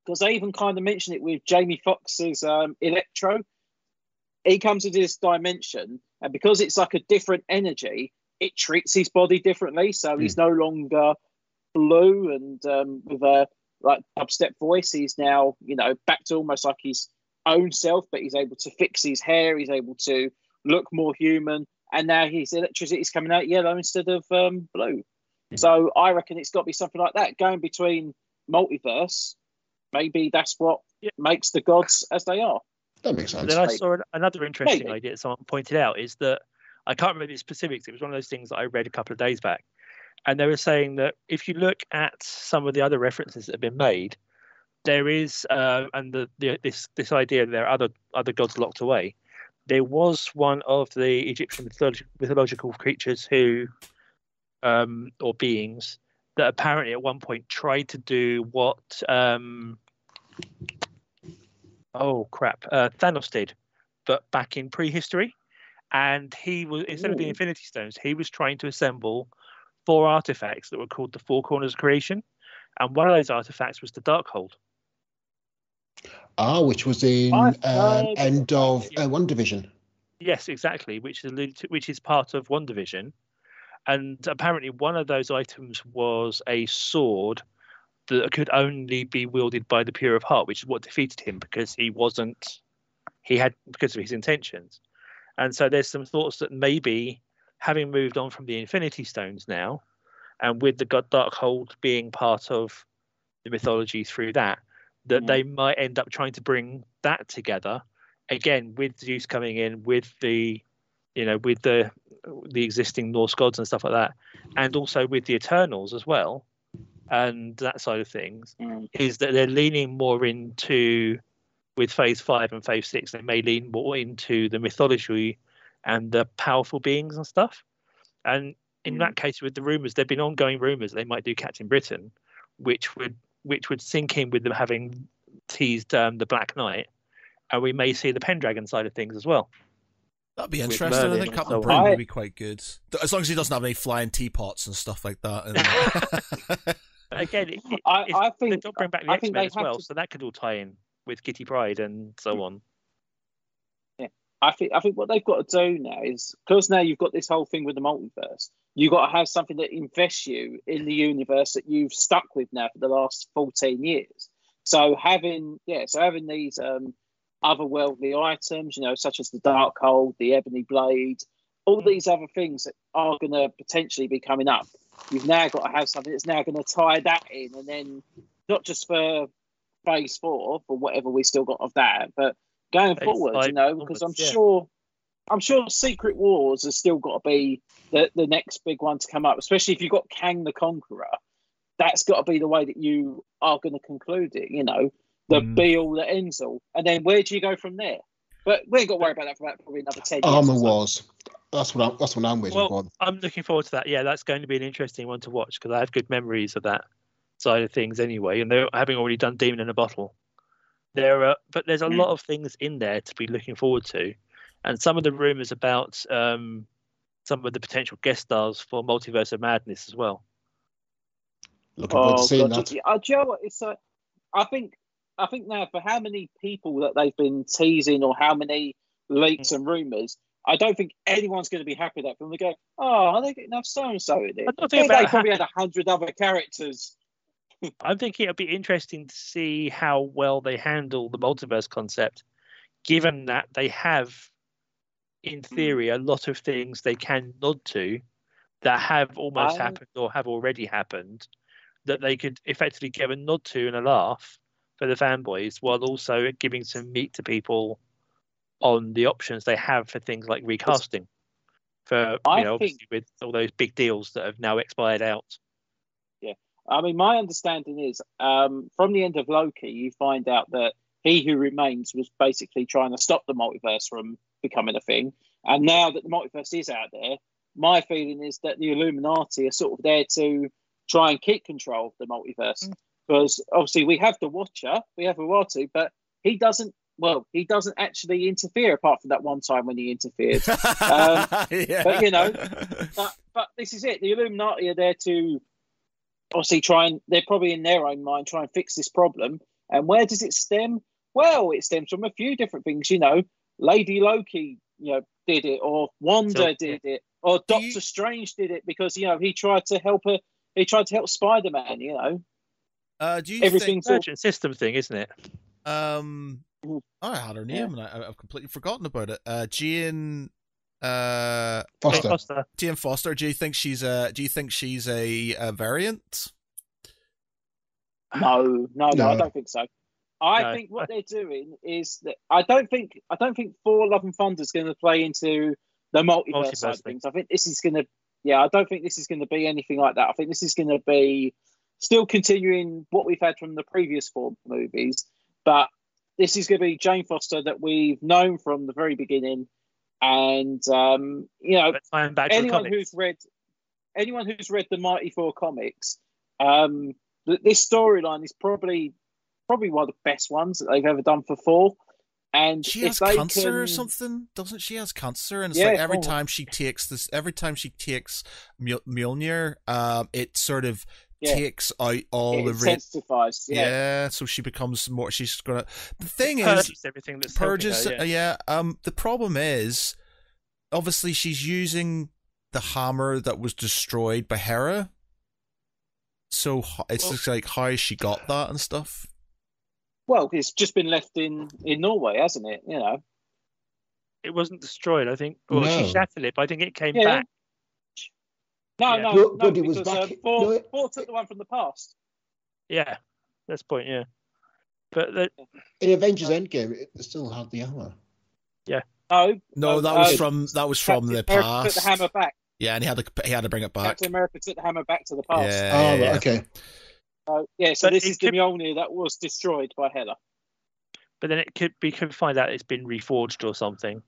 because they even kind of mentioned it with Jamie Foxx's um, Electro. He comes into this dimension, and because it's like a different energy, it treats his body differently. So he's no longer blue and um, with a like dubstep voice. He's now, you know, back to almost like his own self, but he's able to fix his hair. He's able to look more human, and now his electricity is coming out yellow instead of um, blue. So I reckon it's got to be something like that going between multiverse. Maybe that's what Yeah. makes the gods as they are. That makes sense. Then I saw an- another interesting Maybe. idea that someone pointed out is that I can't remember the specifics. It was one of those things that I read a couple of days back, and they were saying that if you look at some of the other references that have been made, there is uh, and the, the this this idea that there are other other gods locked away. There was one of the Egyptian mythologi- mythological creatures who, um, or beings, that apparently at one point tried to do what um, oh crap uh, Thanos did, but back in prehistory, and he was instead of the Infinity Stones, he was trying to assemble four artifacts that were called the Four Corners of Creation, and one of those artifacts was the Darkhold. Ah, which was in heard end of of uh, WandaVision. Yes, exactly, which is alluded to, which is part of one division, and apparently one of those items was a sword that could only be wielded by the pure of heart, which is what defeated him because he wasn't he had because of his intentions. And so there's some thoughts that maybe having moved on from the Infinity Stones now, and with the God Darkhold being part of the mythology through that, that Mm. they might end up trying to bring that together again with Zeus coming in with the you know with the the existing Norse gods and stuff like that, and also with the Eternals as well, and that side of things is that they're leaning more into with phase five and phase six they may lean more into the mythology and the powerful beings and stuff. And in Mm. that case with the rumors there've been ongoing rumors they might do captain britain which would which would sink in with them having teased um, the black knight and we may see the pendragon side of things as well That'd be interesting. I think and Captain so on. Britain would be quite good. As long as he doesn't have any flying teapots and stuff like that. But again it, it, I, it's- I they think don't bring back the x-men as well to- so that could all tie in with Kitty Pryde and so on Yeah, I think I think what they've got to do now is because now you've got this whole thing with the multiverse, you've got to have something that invests you in the universe that you've stuck with now for the last 14 years. So having yeah, so having these um otherworldly items, you know, such as the dark hold, the ebony blade, all these other things that are gonna potentially be coming up. you've now got to have something that's now going to tie that in, and then not just for phase four for whatever we still got of that, but going Phase forward, you know, because I'm yeah. sure, I'm sure Secret Wars has still got to be the the next big one to come up, especially if you've got Kang the Conqueror. That's got to be the way that you are going to conclude it. You know, the Mm. be all that ends all, and then where do you go from there? But we ain't got to worry about that for about probably another ten years. Armor or so. Wars. That's what I'm. That's what I'm waiting Well, for. I'm looking forward to that. Yeah, that's going to be an interesting one to watch because I have good memories of that side of things anyway. And they're having already done Demon in a Bottle. There are, but there's a Mm. lot of things in there to be looking forward to, and some of the rumors about um, some of the potential guest stars for Multiverse of Madness as well. Looking forward to Oh, seeing God, that. yeah, uh, do you know what? It's uh, I think I think now for how many people that they've been teasing or how many leaks hmm. and rumors, I don't think anyone's going to be happy that film. They go, oh, are they getting enough so and so in it. I don't think they probably had a hundred other characters. I think it'll be interesting to see how well they handle the multiverse concept, given that they have, in hmm. theory, a lot of things they can nod to that have almost I- happened or have already happened that they could effectively give a nod to and a laugh for the fanboys while also giving some meat to people on the options they have for things like recasting. For you I know, think- obviously with all those big deals that have now expired out. Yeah i mean, my understanding is um, from the end of Loki, you find out that he who remains was basically trying to stop the multiverse from becoming a thing. And now that the multiverse is out there, my feeling is that the Illuminati are sort of there to try and keep control of the multiverse. Because obviously we have the Watcher, we have Uatu, but he doesn't. Well, he doesn't actually interfere apart from that one time when he interfered. Um, yeah. but, you know, but but this is it. The Illuminati are there to obviously try and they're probably in their own mind try and fix this problem. And where does it stem? Well, it stems from a few different things. You know, Lady Loki, you know, did it, or Wanda So- did it, or Do Doctor you- Strange did it because you know he tried to help her. He tried to help Spider Man. You know, uh, do you everything. think, Sort Urgent system thing, isn't it? um, I had her Yeah. name and I, I've completely forgotten about it. Uh, Jane, uh, Foster. Foster. Jane Foster. Do you think she's a? Do you think she's a, a variant? No, no, no, No. I don't think so. I No. think what they're doing is that I don't think I don't think Thor: Love and Thunder is going to play into the multiverse, Multiverse side of things. I think this is going to, yeah, I don't think this is going to be anything like that. I think this is going to be still continuing what we've had from the previous four movies, but this is going to be Jane Foster that we've known from the very beginning, and um, you know, back anyone who's read anyone who's read the Mighty Thor comics, um, th- this storyline is probably probably one of the best ones that they've ever done for Thor. And She has they cancer or something, doesn't she? Has cancer, and it's Yeah, like every oh. time she takes this, every time she takes Mjol- Mjolnir, um, it sort of Yeah. takes out all It the red. intensifies. Yeah. Yeah. so she becomes more. She's gonna. The thing is, purges everything that's purges. her, uh, yeah. Um. The problem is, obviously, she's using the hammer that was destroyed by Hela. So it's Well- just like how she got that and stuff. Well, it's just been left in in Norway, hasn't it? You know. it wasn't destroyed. I think, or she shattered it, but I think it came Yeah. back. No, Yeah. no, But- no. but it was back- uh, Thor, no, it- Thor took the one from the past. Yeah, that's the point. Yeah, but the, In Avengers Endgame, it still had the hammer. Yeah. No, No, um, that was uh, from that was from Captain the America past. Took the hammer back. Yeah, and he had to he had to bring it back. Captain America took the hammer back to the past. Yeah, oh, yeah, right, yeah. okay. Uh, yeah, so But this it is the could- Mjolnir that was destroyed by Hela. but then it could we could find out it's been reforged or something,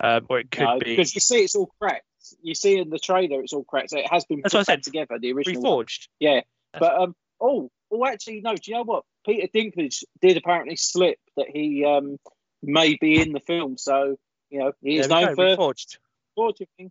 um, or it could No, be because you see it's all cracked. You see in the trailer it's all cracked. So it has been That's put what I said. together. The original. one. reforged. Yeah, That's- but um, oh, oh, actually, no. Do you know what? Peter Dinklage did apparently slip that he um may be in the film. So you know he is There we known go, for reforged. forging.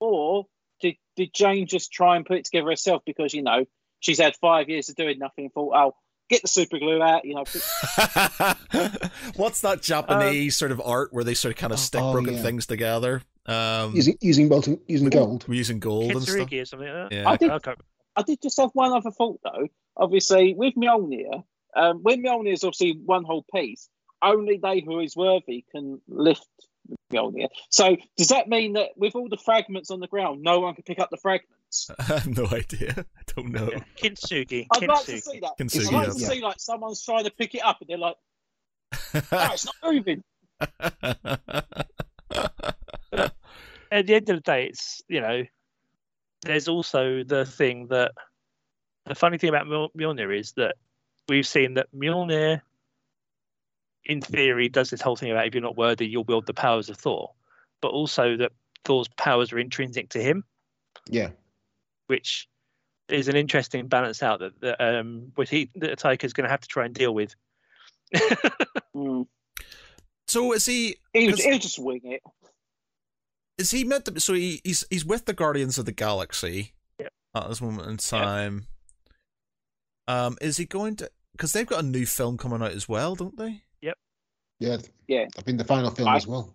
Or did did Jane just try and put it together herself because you know she's had five years of doing nothing and thought, oh, get the super glue out. You know, What's that Japanese sort of art where they sort of kind of stick oh, broken yeah. things together? Um, Using using molten, using gold. we're using gold and stuff. Or something like that. Yeah. I did- Okay. I did just have one other thought though. Obviously, with Mjolnir, um, when Mjolnir is obviously one whole piece, only they who is worthy can lift Mjolnir. So does that mean that with all the fragments on the ground, no one can pick up the fragments? I have no idea. I don't know. Yeah. Kintsugi. I'd like to Kintsugi. see that. Kintsugi, I'd like to yeah. see like someone's trying to pick it up and they're like, "Oh, it's not moving." At the end of the day, it's you know, there's also the thing that the funny thing about Mjol- Mjolnir is that we've seen that Mjolnir, in theory, does this whole thing about if you're not worthy, you'll wield the powers of Thor, but also that Thor's powers are intrinsic to him, Yeah. which is an interesting balance out that that um, which he that Taika's going to have to try and deal with. Mm. so is he? He'll, 'Cause- he'll just wing it. Is he meant to? So he, he's he's with the Guardians of the Galaxy Yep. at this moment in time. Um, is he going to? Because they've got a new film coming out as well, don't they? Yep. Yeah. Yeah. I think the final film I- as well.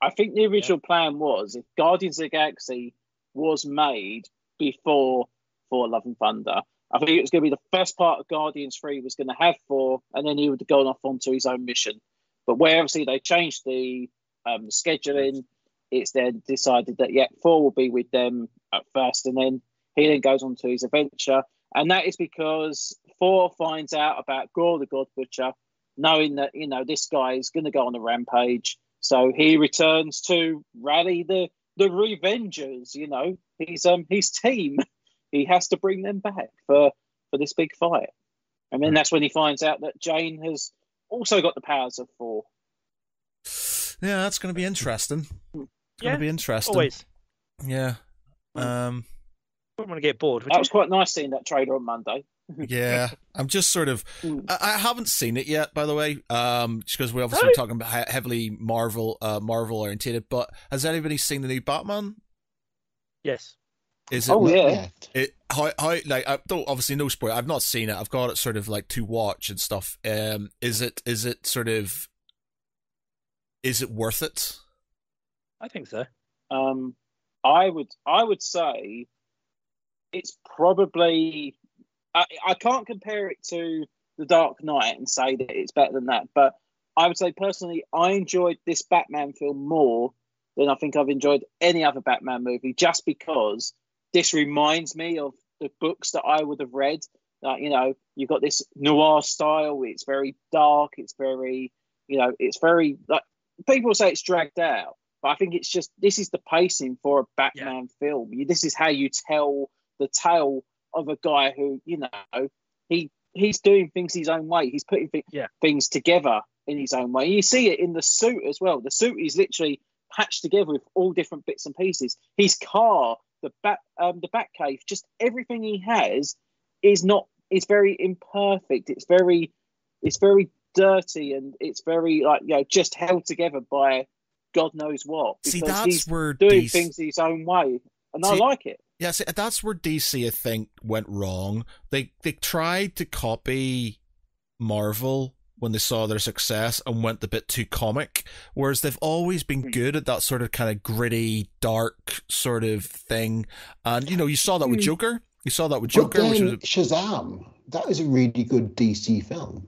I think the original plan was if Guardians of the Galaxy was made before Thor: Love and Thunder, I think it was going to be the first part of Guardians Three was going to have Thor, and then he would have gone off onto his own mission. But where obviously they changed the um, scheduling, it's then decided that yeah, Thor will be with them at first, and then he then goes on to his adventure, and that is because Thor finds out about Gorr the God Butcher, knowing that you know this guy is going to go on a rampage. So he returns to rally the the Revengers. You know, his um his team. He has to bring them back for for this big fight, and then that's when he finds out that Jane has also got the powers of Thor. Yeah, that's going to be interesting. It's going Yeah, to be interesting. Always, Yeah. Um. wouldn't want to get bored. That was quite nice seeing that trailer on Monday. Yeah. I'm just sort of. Mm. I, I haven't seen it yet, by the way. Um, just because we're obviously No. talking about heavily Marvel, uh, Marvel orientated. But has anybody seen the new Batman? Yes. Is it? Oh, Not yeah. It how how like I don't obviously no spoil. I've not seen it. I've got it sort of like to watch and stuff. Um, is it is it sort of is it worth it? I think so. Um, I would I would say it's probably I, I can't compare it to the Dark Knight and say that it's better than that, but I would say personally I enjoyed this Batman film more than I think I've enjoyed any other Batman movie, just because this reminds me of the books that I would have read. Like you know, you've got this noir style. It's very dark. It's very you know, it's very like people say it's dragged out. But I think it's just this is the pacing for a Batman film. You, this is how you tell the tale of a guy who, you know, he he's doing things his own way. He's putting thi- Yeah. things together in his own way. You see it in the suit as well. The suit is literally patched together with all different bits and pieces. His car, the bat, um, the Batcave, just everything he has is not. It's very imperfect. It's very, it's very dirty, and it's very like you know just held together by God knows what. See, because that's he's where doing DC things his own way, and I like it. Yeah, see, that's where DC I think went wrong. They they tried to copy Marvel when they saw their success and went a bit too comic, whereas they've always been Hmm. good at that sort of kind of gritty, dark sort of thing. And you know, you saw that with Hmm. Joker. You saw that with Joker, which then was Shazam, that is a really good DC film.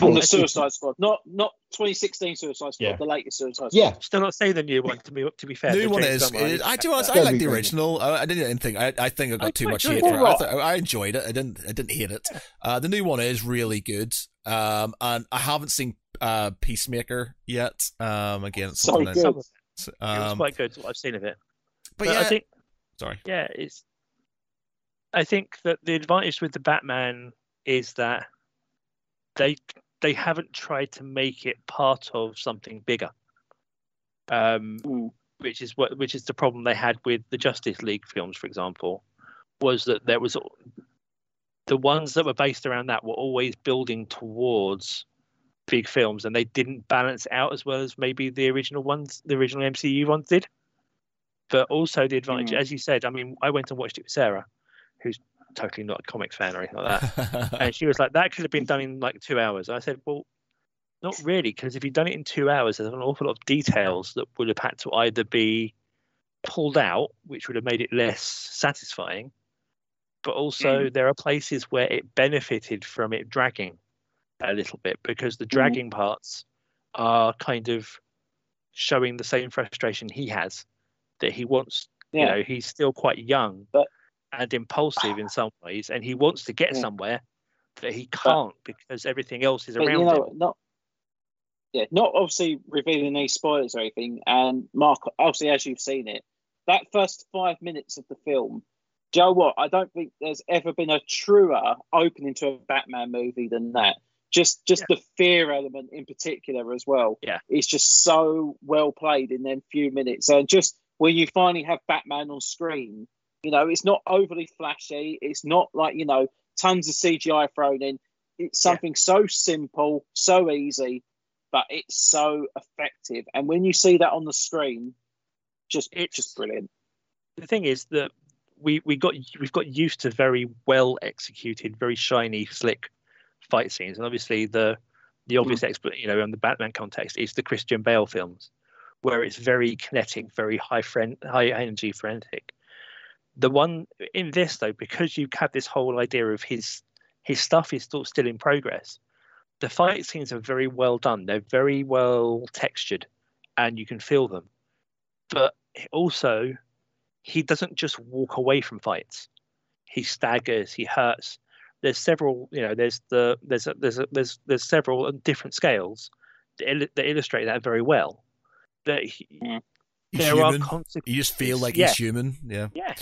And the Suicide Squad, not not 2016 Suicide Squad, Yeah. the latest Suicide Squad. Yeah, Still not saying the new one. To be to be fair, new one is. It- I do. honest, I like the original. I, I didn't think. I, I think I got I too much enjoyed hate for it. I, Alright. th- I enjoyed it. I didn't. I didn't hate it. Uh, the new one is really good. Um, and I haven't seen uh Peacemaker yet. Um, again, it's So good. Some of it was Um, quite good. What I've seen of it. but But yeah, I think sorry. yeah, it's. I think that the advantage with the Batman is that they they haven't tried to make it part of something bigger. Um, which is what which is the problem they had with the Justice League films, for example, was that there was the ones that were based around that were always building towards big films, and they didn't balance out as well as maybe the original ones, the original MCU ones did. But also the advantage, Mm. as you said, I mean, I went and watched it with Sarah, who's totally not a comics fan or anything like that. And she was like, "That could have been done in like two hours." I said, "Well, not really, because if you'd done it in two hours, there's an awful lot of details that would have had to either be pulled out, which would have made it less satisfying, but also mm. there are places where it benefited from it dragging a little bit because the mm. dragging parts are kind of showing the same frustration he has that he wants You know, he's still quite young But- and impulsive in some ways, and he wants to get Yeah. somewhere, but he can't because everything else is around you know, him. not yeah, not obviously revealing any spoilers or anything. And Mark, obviously, as you've seen it, that first five minutes of the film, Joe, what I don't think there's ever been a truer opening to a Batman movie than that. Just, just the fear element in particular as well. Yeah. it's just so well played in them few minutes, and just when you finally have Batman on screen, you know, it's not overly flashy. It's not like you know tons of CGI thrown in. It's Yeah. something so simple, so easy, but it's so effective. And when you see that on the screen, just It's- just brilliant. the thing is that we we got we've got used to very well executed, very shiny, slick fight scenes, and obviously the the obvious mm. expl you know in the Batman context is the Christian Bale films, where it's very kinetic, very high friend, high energy, frenetic. The one in this though, because you have this whole idea of his his stuff is still still in progress. The fight scenes are very well done. They're very well textured, and you can feel them. But also, he doesn't just walk away from fights. He staggers. He hurts. There's several. You know. There's the there's a, there's a, there's there's several different scales that, il- that illustrate that very well. That he, He's there human. are consequences. You just feel like yeah. he's human. Yeah. Yeah.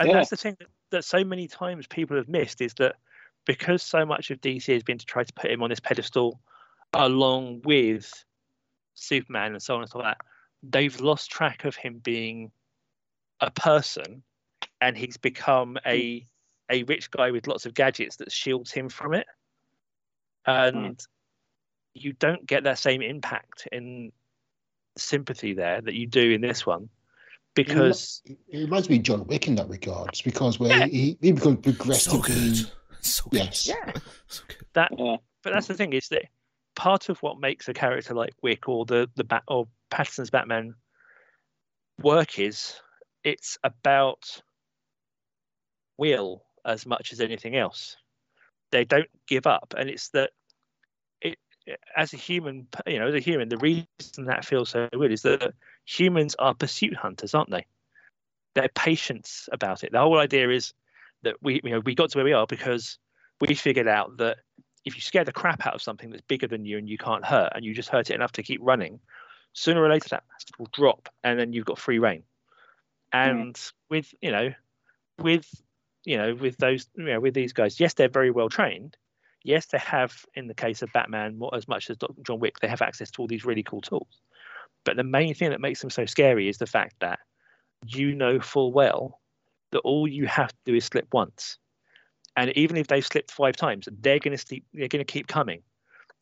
And Yeah. that's the thing that, that so many times people have missed is that because so much of DC has been to try to put him on this pedestal along with Superman and so on and so on, they've lost track of him being a person and he's become a a rich guy with lots of gadgets that shields him from it. And hmm. you don't get that same impact in sympathy there that you do in this one because it reminds me of John Wick in that regards because where Yeah. he, he becomes So progressively good. So good. yes yeah So good. that Yeah. but that's the thing is that part of what makes a character like Wick or the the bat or Pattinson's Batman work is it's about will as much as anything else. They don't give up, and it's that it as a human, you know, as a human, the reason that feels so good is that humans are pursuit hunters, aren't they? They're patients about it. The whole idea is that we, you know, we got to where we are because we figured out that if you scare the crap out of something that's bigger than you and you can't hurt, and you just hurt it enough to keep running, sooner or later that will drop, and then you've got free reign. And with you know, with you know, with those you know, with these guys, yes, they're very well trained. Yes, they have, in the case of Batman, more, as much as John Wick, they have access to all these really cool tools. But the main thing that makes them so scary is the fact that you know full well that all you have to do is slip once and even if they've slipped five times, they're going to sleep. They're going to keep coming.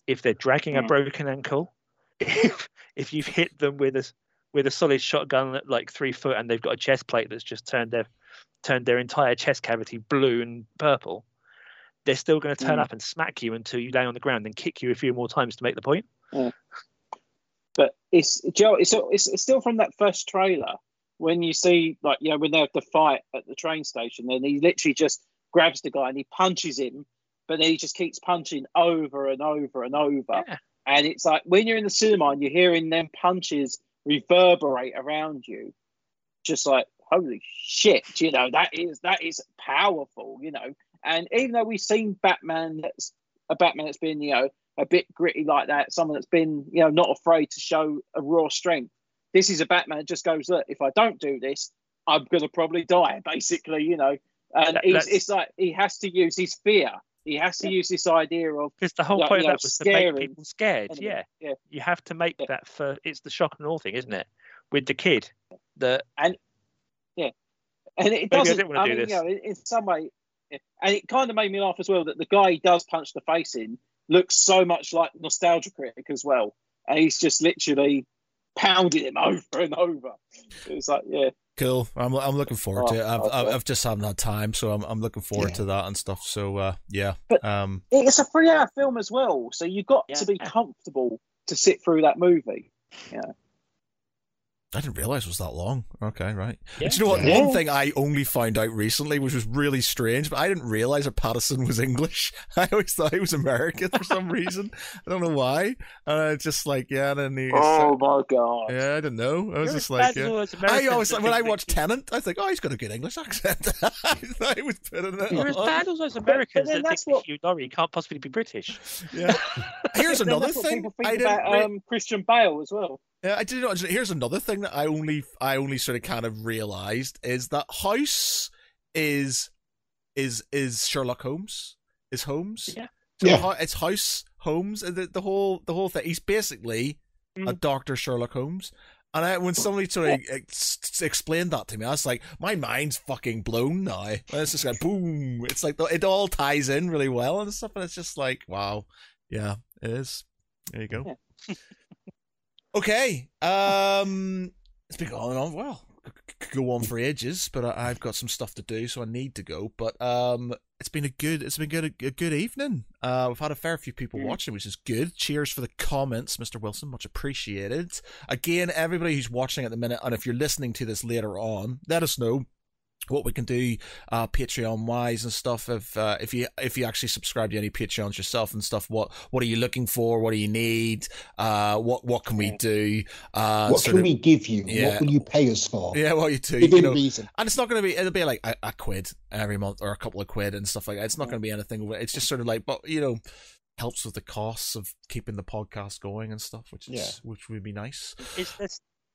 If they're dragging a Mm. broken ankle, if if you've hit them with a with a solid shotgun at like three foot and they've got a chest plate that's just turned their turned their entire chest cavity blue and purple, they're still going to turn Mm. up and smack you until you lay on the ground and kick you a few more times to make the point. But it's Joe. It's, it's it's still from that first trailer when you see like you know when they have the fight at the train station, and he literally just grabs the guy and he punches him, but then he just keeps punching over and over and over. Yeah. And it's like when you're in the cinema and you're hearing them punches reverberate around you, just like holy shit, you know that is that is powerful, you know. And even though we've seen Batman that's a Batman that's been you know a bit gritty like that, someone that's been you know not afraid to show a raw strength. This is a Batman that just goes look, if I don't do this, I'm gonna probably die, basically, you know. And That- it's like he has to use his fear. He has to use this idea of Because the whole Yeah, point yeah, of that was to make people scared. Yeah, yeah. you have to make Yeah. that for. It's the shock and awe thing, isn't it? With the kid, the and yeah, and it Maybe doesn't. I, do mean, this. you know, in, in some way, yeah. And it kind of made me laugh as well that the guy he does punch the face in looks so much like Nostalgia Critic as well, and he's just literally pounding him over and over. It's like, yeah, Cool. I'm I'm looking forward Oh, to it. I've okay. I've I've just haven't had time, so I'm I'm looking forward Yeah. to that and stuff. So uh, yeah. But- um, it's a three-hour film as well, so you've got to be comfortable to sit through that movie. I didn't realize it was that long. Okay, right. Yeah. Do you know what? Yeah. One thing I only found out recently, which was really strange, but I didn't realize that Pattinson was English. I always thought he was American for some reason. I don't know why. And I just like, yeah, and then he. Oh my god! yeah, I didn't know. I was You're just like, yeah. I always that when I think watched that- Tenet, I think, oh, he's got a good English accent. I thought he was putting it You're as bad as those Americans that that's think what- that Hugh Laurie can't possibly be British. Yeah. Here's another thing. people think I didn't. about um, Christian Bale as well. Yeah, I didn't know. Here's another thing that I only I only sort of kind of realized is that House is is is Sherlock Holmes is Holmes. Yeah. So Yeah. It's House Holmes. The, the whole the whole thing. He's basically a Mm. Doctor Sherlock Holmes. And I, when somebody sort of ex- explained that to me, I was like, my mind's fucking blown now. And it's just like boom. It's like the, it all ties in really well and stuff. And it's just like, wow, yeah, it is. There you go. Okay. Um, it's been going on. Well, could go on for ages, but I, I've got some stuff to do, so I need to go. But um, it's been a good. It's been good. A, a good evening. Uh, we've had a fair few people Mm. watching, which is good. Cheers for the comments, Mr. Wilson. Much appreciated. Again, everybody who's watching at the minute, and if you're listening to this later on, let us know what we can do uh patreon wise and stuff if uh, if you if you actually subscribe to any patreons yourself and stuff what what are you looking for what do you need uh what what can we do uh what can of- we give you? yeah. What will you pay us for? yeah what you do Within you know reason. and it's not going to be it'll be like a, a quid every month or a couple of quid and stuff like that it's not going to be anything it's just sort of like but you know helps with the costs of keeping the podcast going and stuff which is Yeah. which would be nice Is there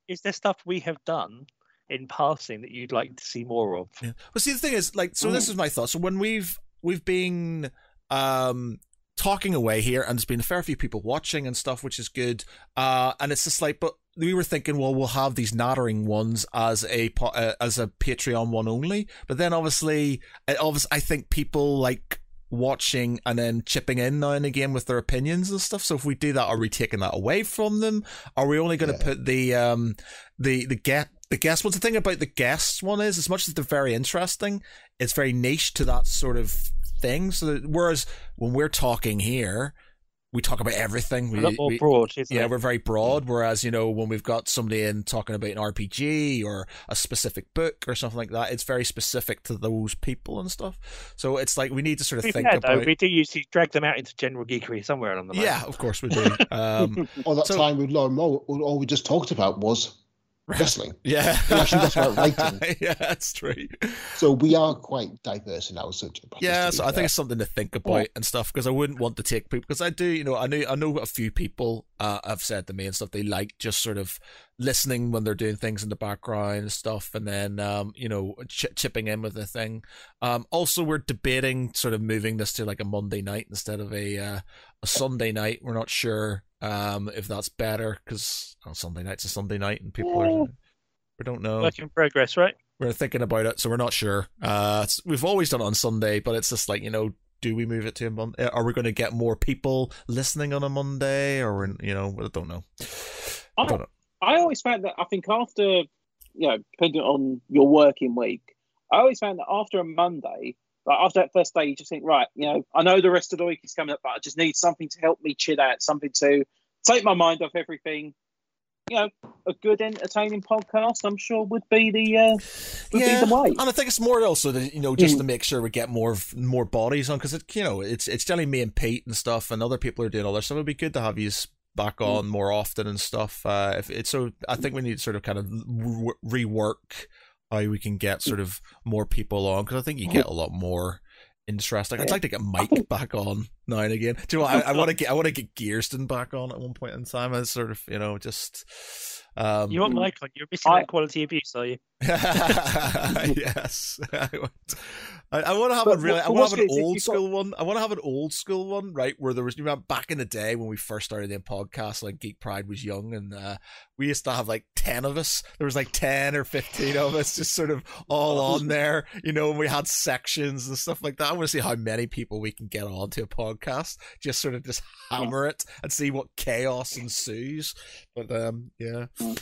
is there stuff we have done in passing that you'd like to see more of? Yeah. But see, the thing is, like, so this is my thought. So when we've we've been um talking away here, and there's been a fair few people watching and stuff, which is good. Uh, and it's just like, but we were thinking, well, we'll have these nattering ones as a po- uh, as a Patreon one only. But then obviously, it obviously, I think people like watching and then chipping in now and again with their opinions and stuff. So if we do that, are we taking that away from them? Are we only going to Yeah. put the um the the get the guest? What's the thing about the guests one is, as much as they're very interesting, it's very niche to that sort of thing. So that, whereas when we're talking here, we talk about everything. A We, lot more we- broad, isn't yeah, it? we're very broad. Whereas, you know, when we've got somebody in talking about an RPG or a specific book or something like that, it's very specific to those people and stuff. So it's like we need to sort of be think fair, about. though, we do usually drag them out into general geekery somewhere along the line. yeah, of course we do. Um, Or that So- time with Lauren Moore, all all we just talked about was wrestling. yeah, actually got about writing. yeah, that's true. So we are quite diverse in our subject. Yeah, so I think it's something to think about and stuff because I wouldn't want to take people because I do, you know, I know I know a few people uh, have said to me and stuff they like just sort of listening when they're doing things in the background and stuff, and then um, you know, ch- chipping in with the thing. Um, also, we're debating sort of moving this to like a Monday night instead of a uh, a Sunday night. We're not sure um if that's better because on Sunday night's a Sunday night and people are. We don't know Work in progress, right? we're thinking about it, so we're not sure. Uh, we've always done it on Sunday, but it's just like you know, do we move it to a Monday? Are we going to get more people listening on a Monday, or you know, I don't know. I don't know. I always found that I think after, you know, depending on your working week, I always found that after a Monday, like after that first day, you just think, right, you know, I know the rest of the week is coming up, but I just need something to help me chill out, something to take my mind off everything. You know, a good, entertaining podcast, I'm sure, would be the uh, would Yeah, be the way. and I think it's more also that you know just to make sure we get more more bodies on because it you know it's it's generally me and Pete and stuff, and other people are doing other stuff. It'd be good to have you back on more often and stuff. Uh, if it's so, I think we need to sort of kind of re- rework how we can get sort of more people on because I think you get a lot more interesting. I'd like to get Mike back on now and again. Do you know what? I, I want to get I want to get Gearston back on at one point in time. I sort of you know just um You want Mike on? You're missing I- that quality abuse, are you? yes, I want. I, I want to have But a really. I want to have an good is if old you've got- school one. I want to have an old school one, right? Where there was, you remember back in the day when we first started the podcast, like Geek Pride was young, and uh, we used to have like ten of us. There was like ten or fifteen of us, just sort of all on there, you know. And we had sections and stuff like that. I want to see how many people we can get onto a podcast. Just sort of just hammer it and see what chaos ensues. But um, yeah. Well.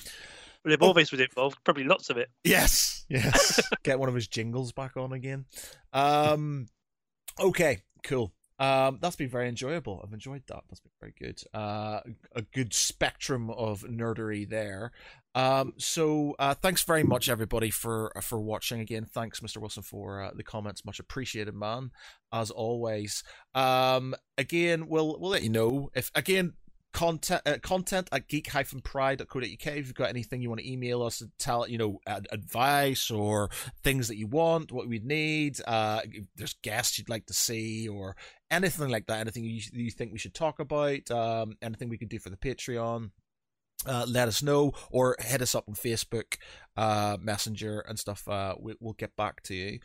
Orvis was involved, probably lots of it. Yes, yes. Get one of his jingles back on again. Um, okay, cool. Um, that's been very enjoyable. I've enjoyed that. That's been very good. Uh, a good spectrum of nerdery there. Um, so uh, thanks very much everybody for uh, for watching again. Thanks, Mr. Wilson, for uh, the comments. Much appreciated, man. As always. Um, again, we'll we'll let you know if again content uh, content at geek-pride.co.uk if you've got anything you want to email us and tell you know ad- advice or things that you want what we'd need uh there's guests you'd like to see or anything like that anything you, you think we should talk about um anything we could do for the patreon uh, let us know or hit us up on Facebook, uh, Messenger and stuff. Uh, we, will get back to you.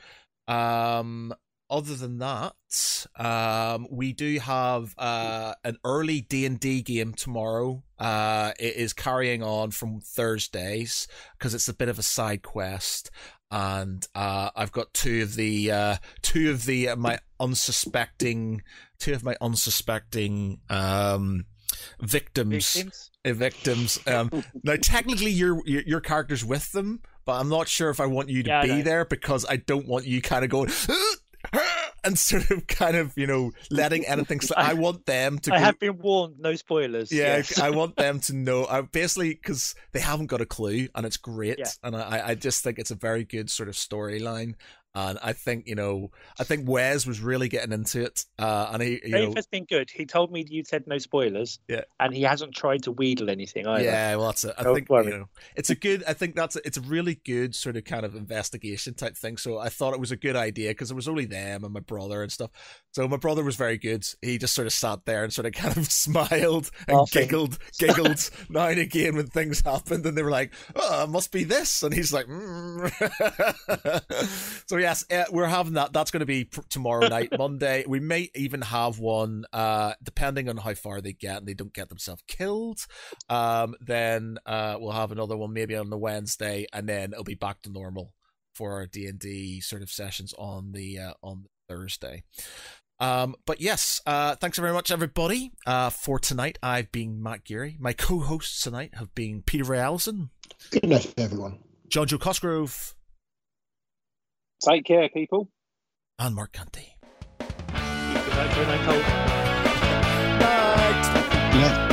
Um, other than that, um, we do have uh, an early D and D game tomorrow. Uh, it is carrying on from Thursdays because it's a bit of a side quest, and uh, I've got two of the uh, two of the uh, my unsuspecting two of my unsuspecting um, victims. Victims, uh, victims. Um, now technically your, your your character's with them, but I'm not sure if I want you to yeah, be there because I don't want you kind of going and sort of kind of you know letting anything. I want them to. I go, have been warned. No spoilers. Yeah, yes. I want them to know. I basically because they haven't got a clue, and it's great. Yeah. And I, I just think it's a very good sort of storyline. And I think you know, I think Wes was really getting into it. Uh, and he, you Dave has been good. He told me you said no spoilers. Yeah, and he hasn't tried to wheedle anything either. Yeah, well, that's it. I Don't think worry. you know, it's a good. I think that's a, it's a really good sort of kind of investigation type thing. So I thought it was a good idea because it was only them and my brother and stuff. So my brother was very good. He just sort of sat there and sort of kind of smiled and awesome. giggled, giggled now and again when things happened, and they were like, "Oh, it must be this," and he's like, mm. "So yes, uh, we're having that. That's going to be pr- tomorrow night, Monday. We may even have one, uh, depending on how far they get and they don't get themselves killed. Um, then uh, we'll have another one maybe on the Wednesday, and then it'll be back to normal for our D and D sort of sessions on the uh, on Thursday. Um, but yes, uh, thanks very much, everybody, uh, for tonight. I've been Matt Geary. My co-hosts tonight have been Peter Ray Allison. Good night, everyone. Jon Jo Cosgrove. Take care, people. And Mark Canty. Good night, good night, Night.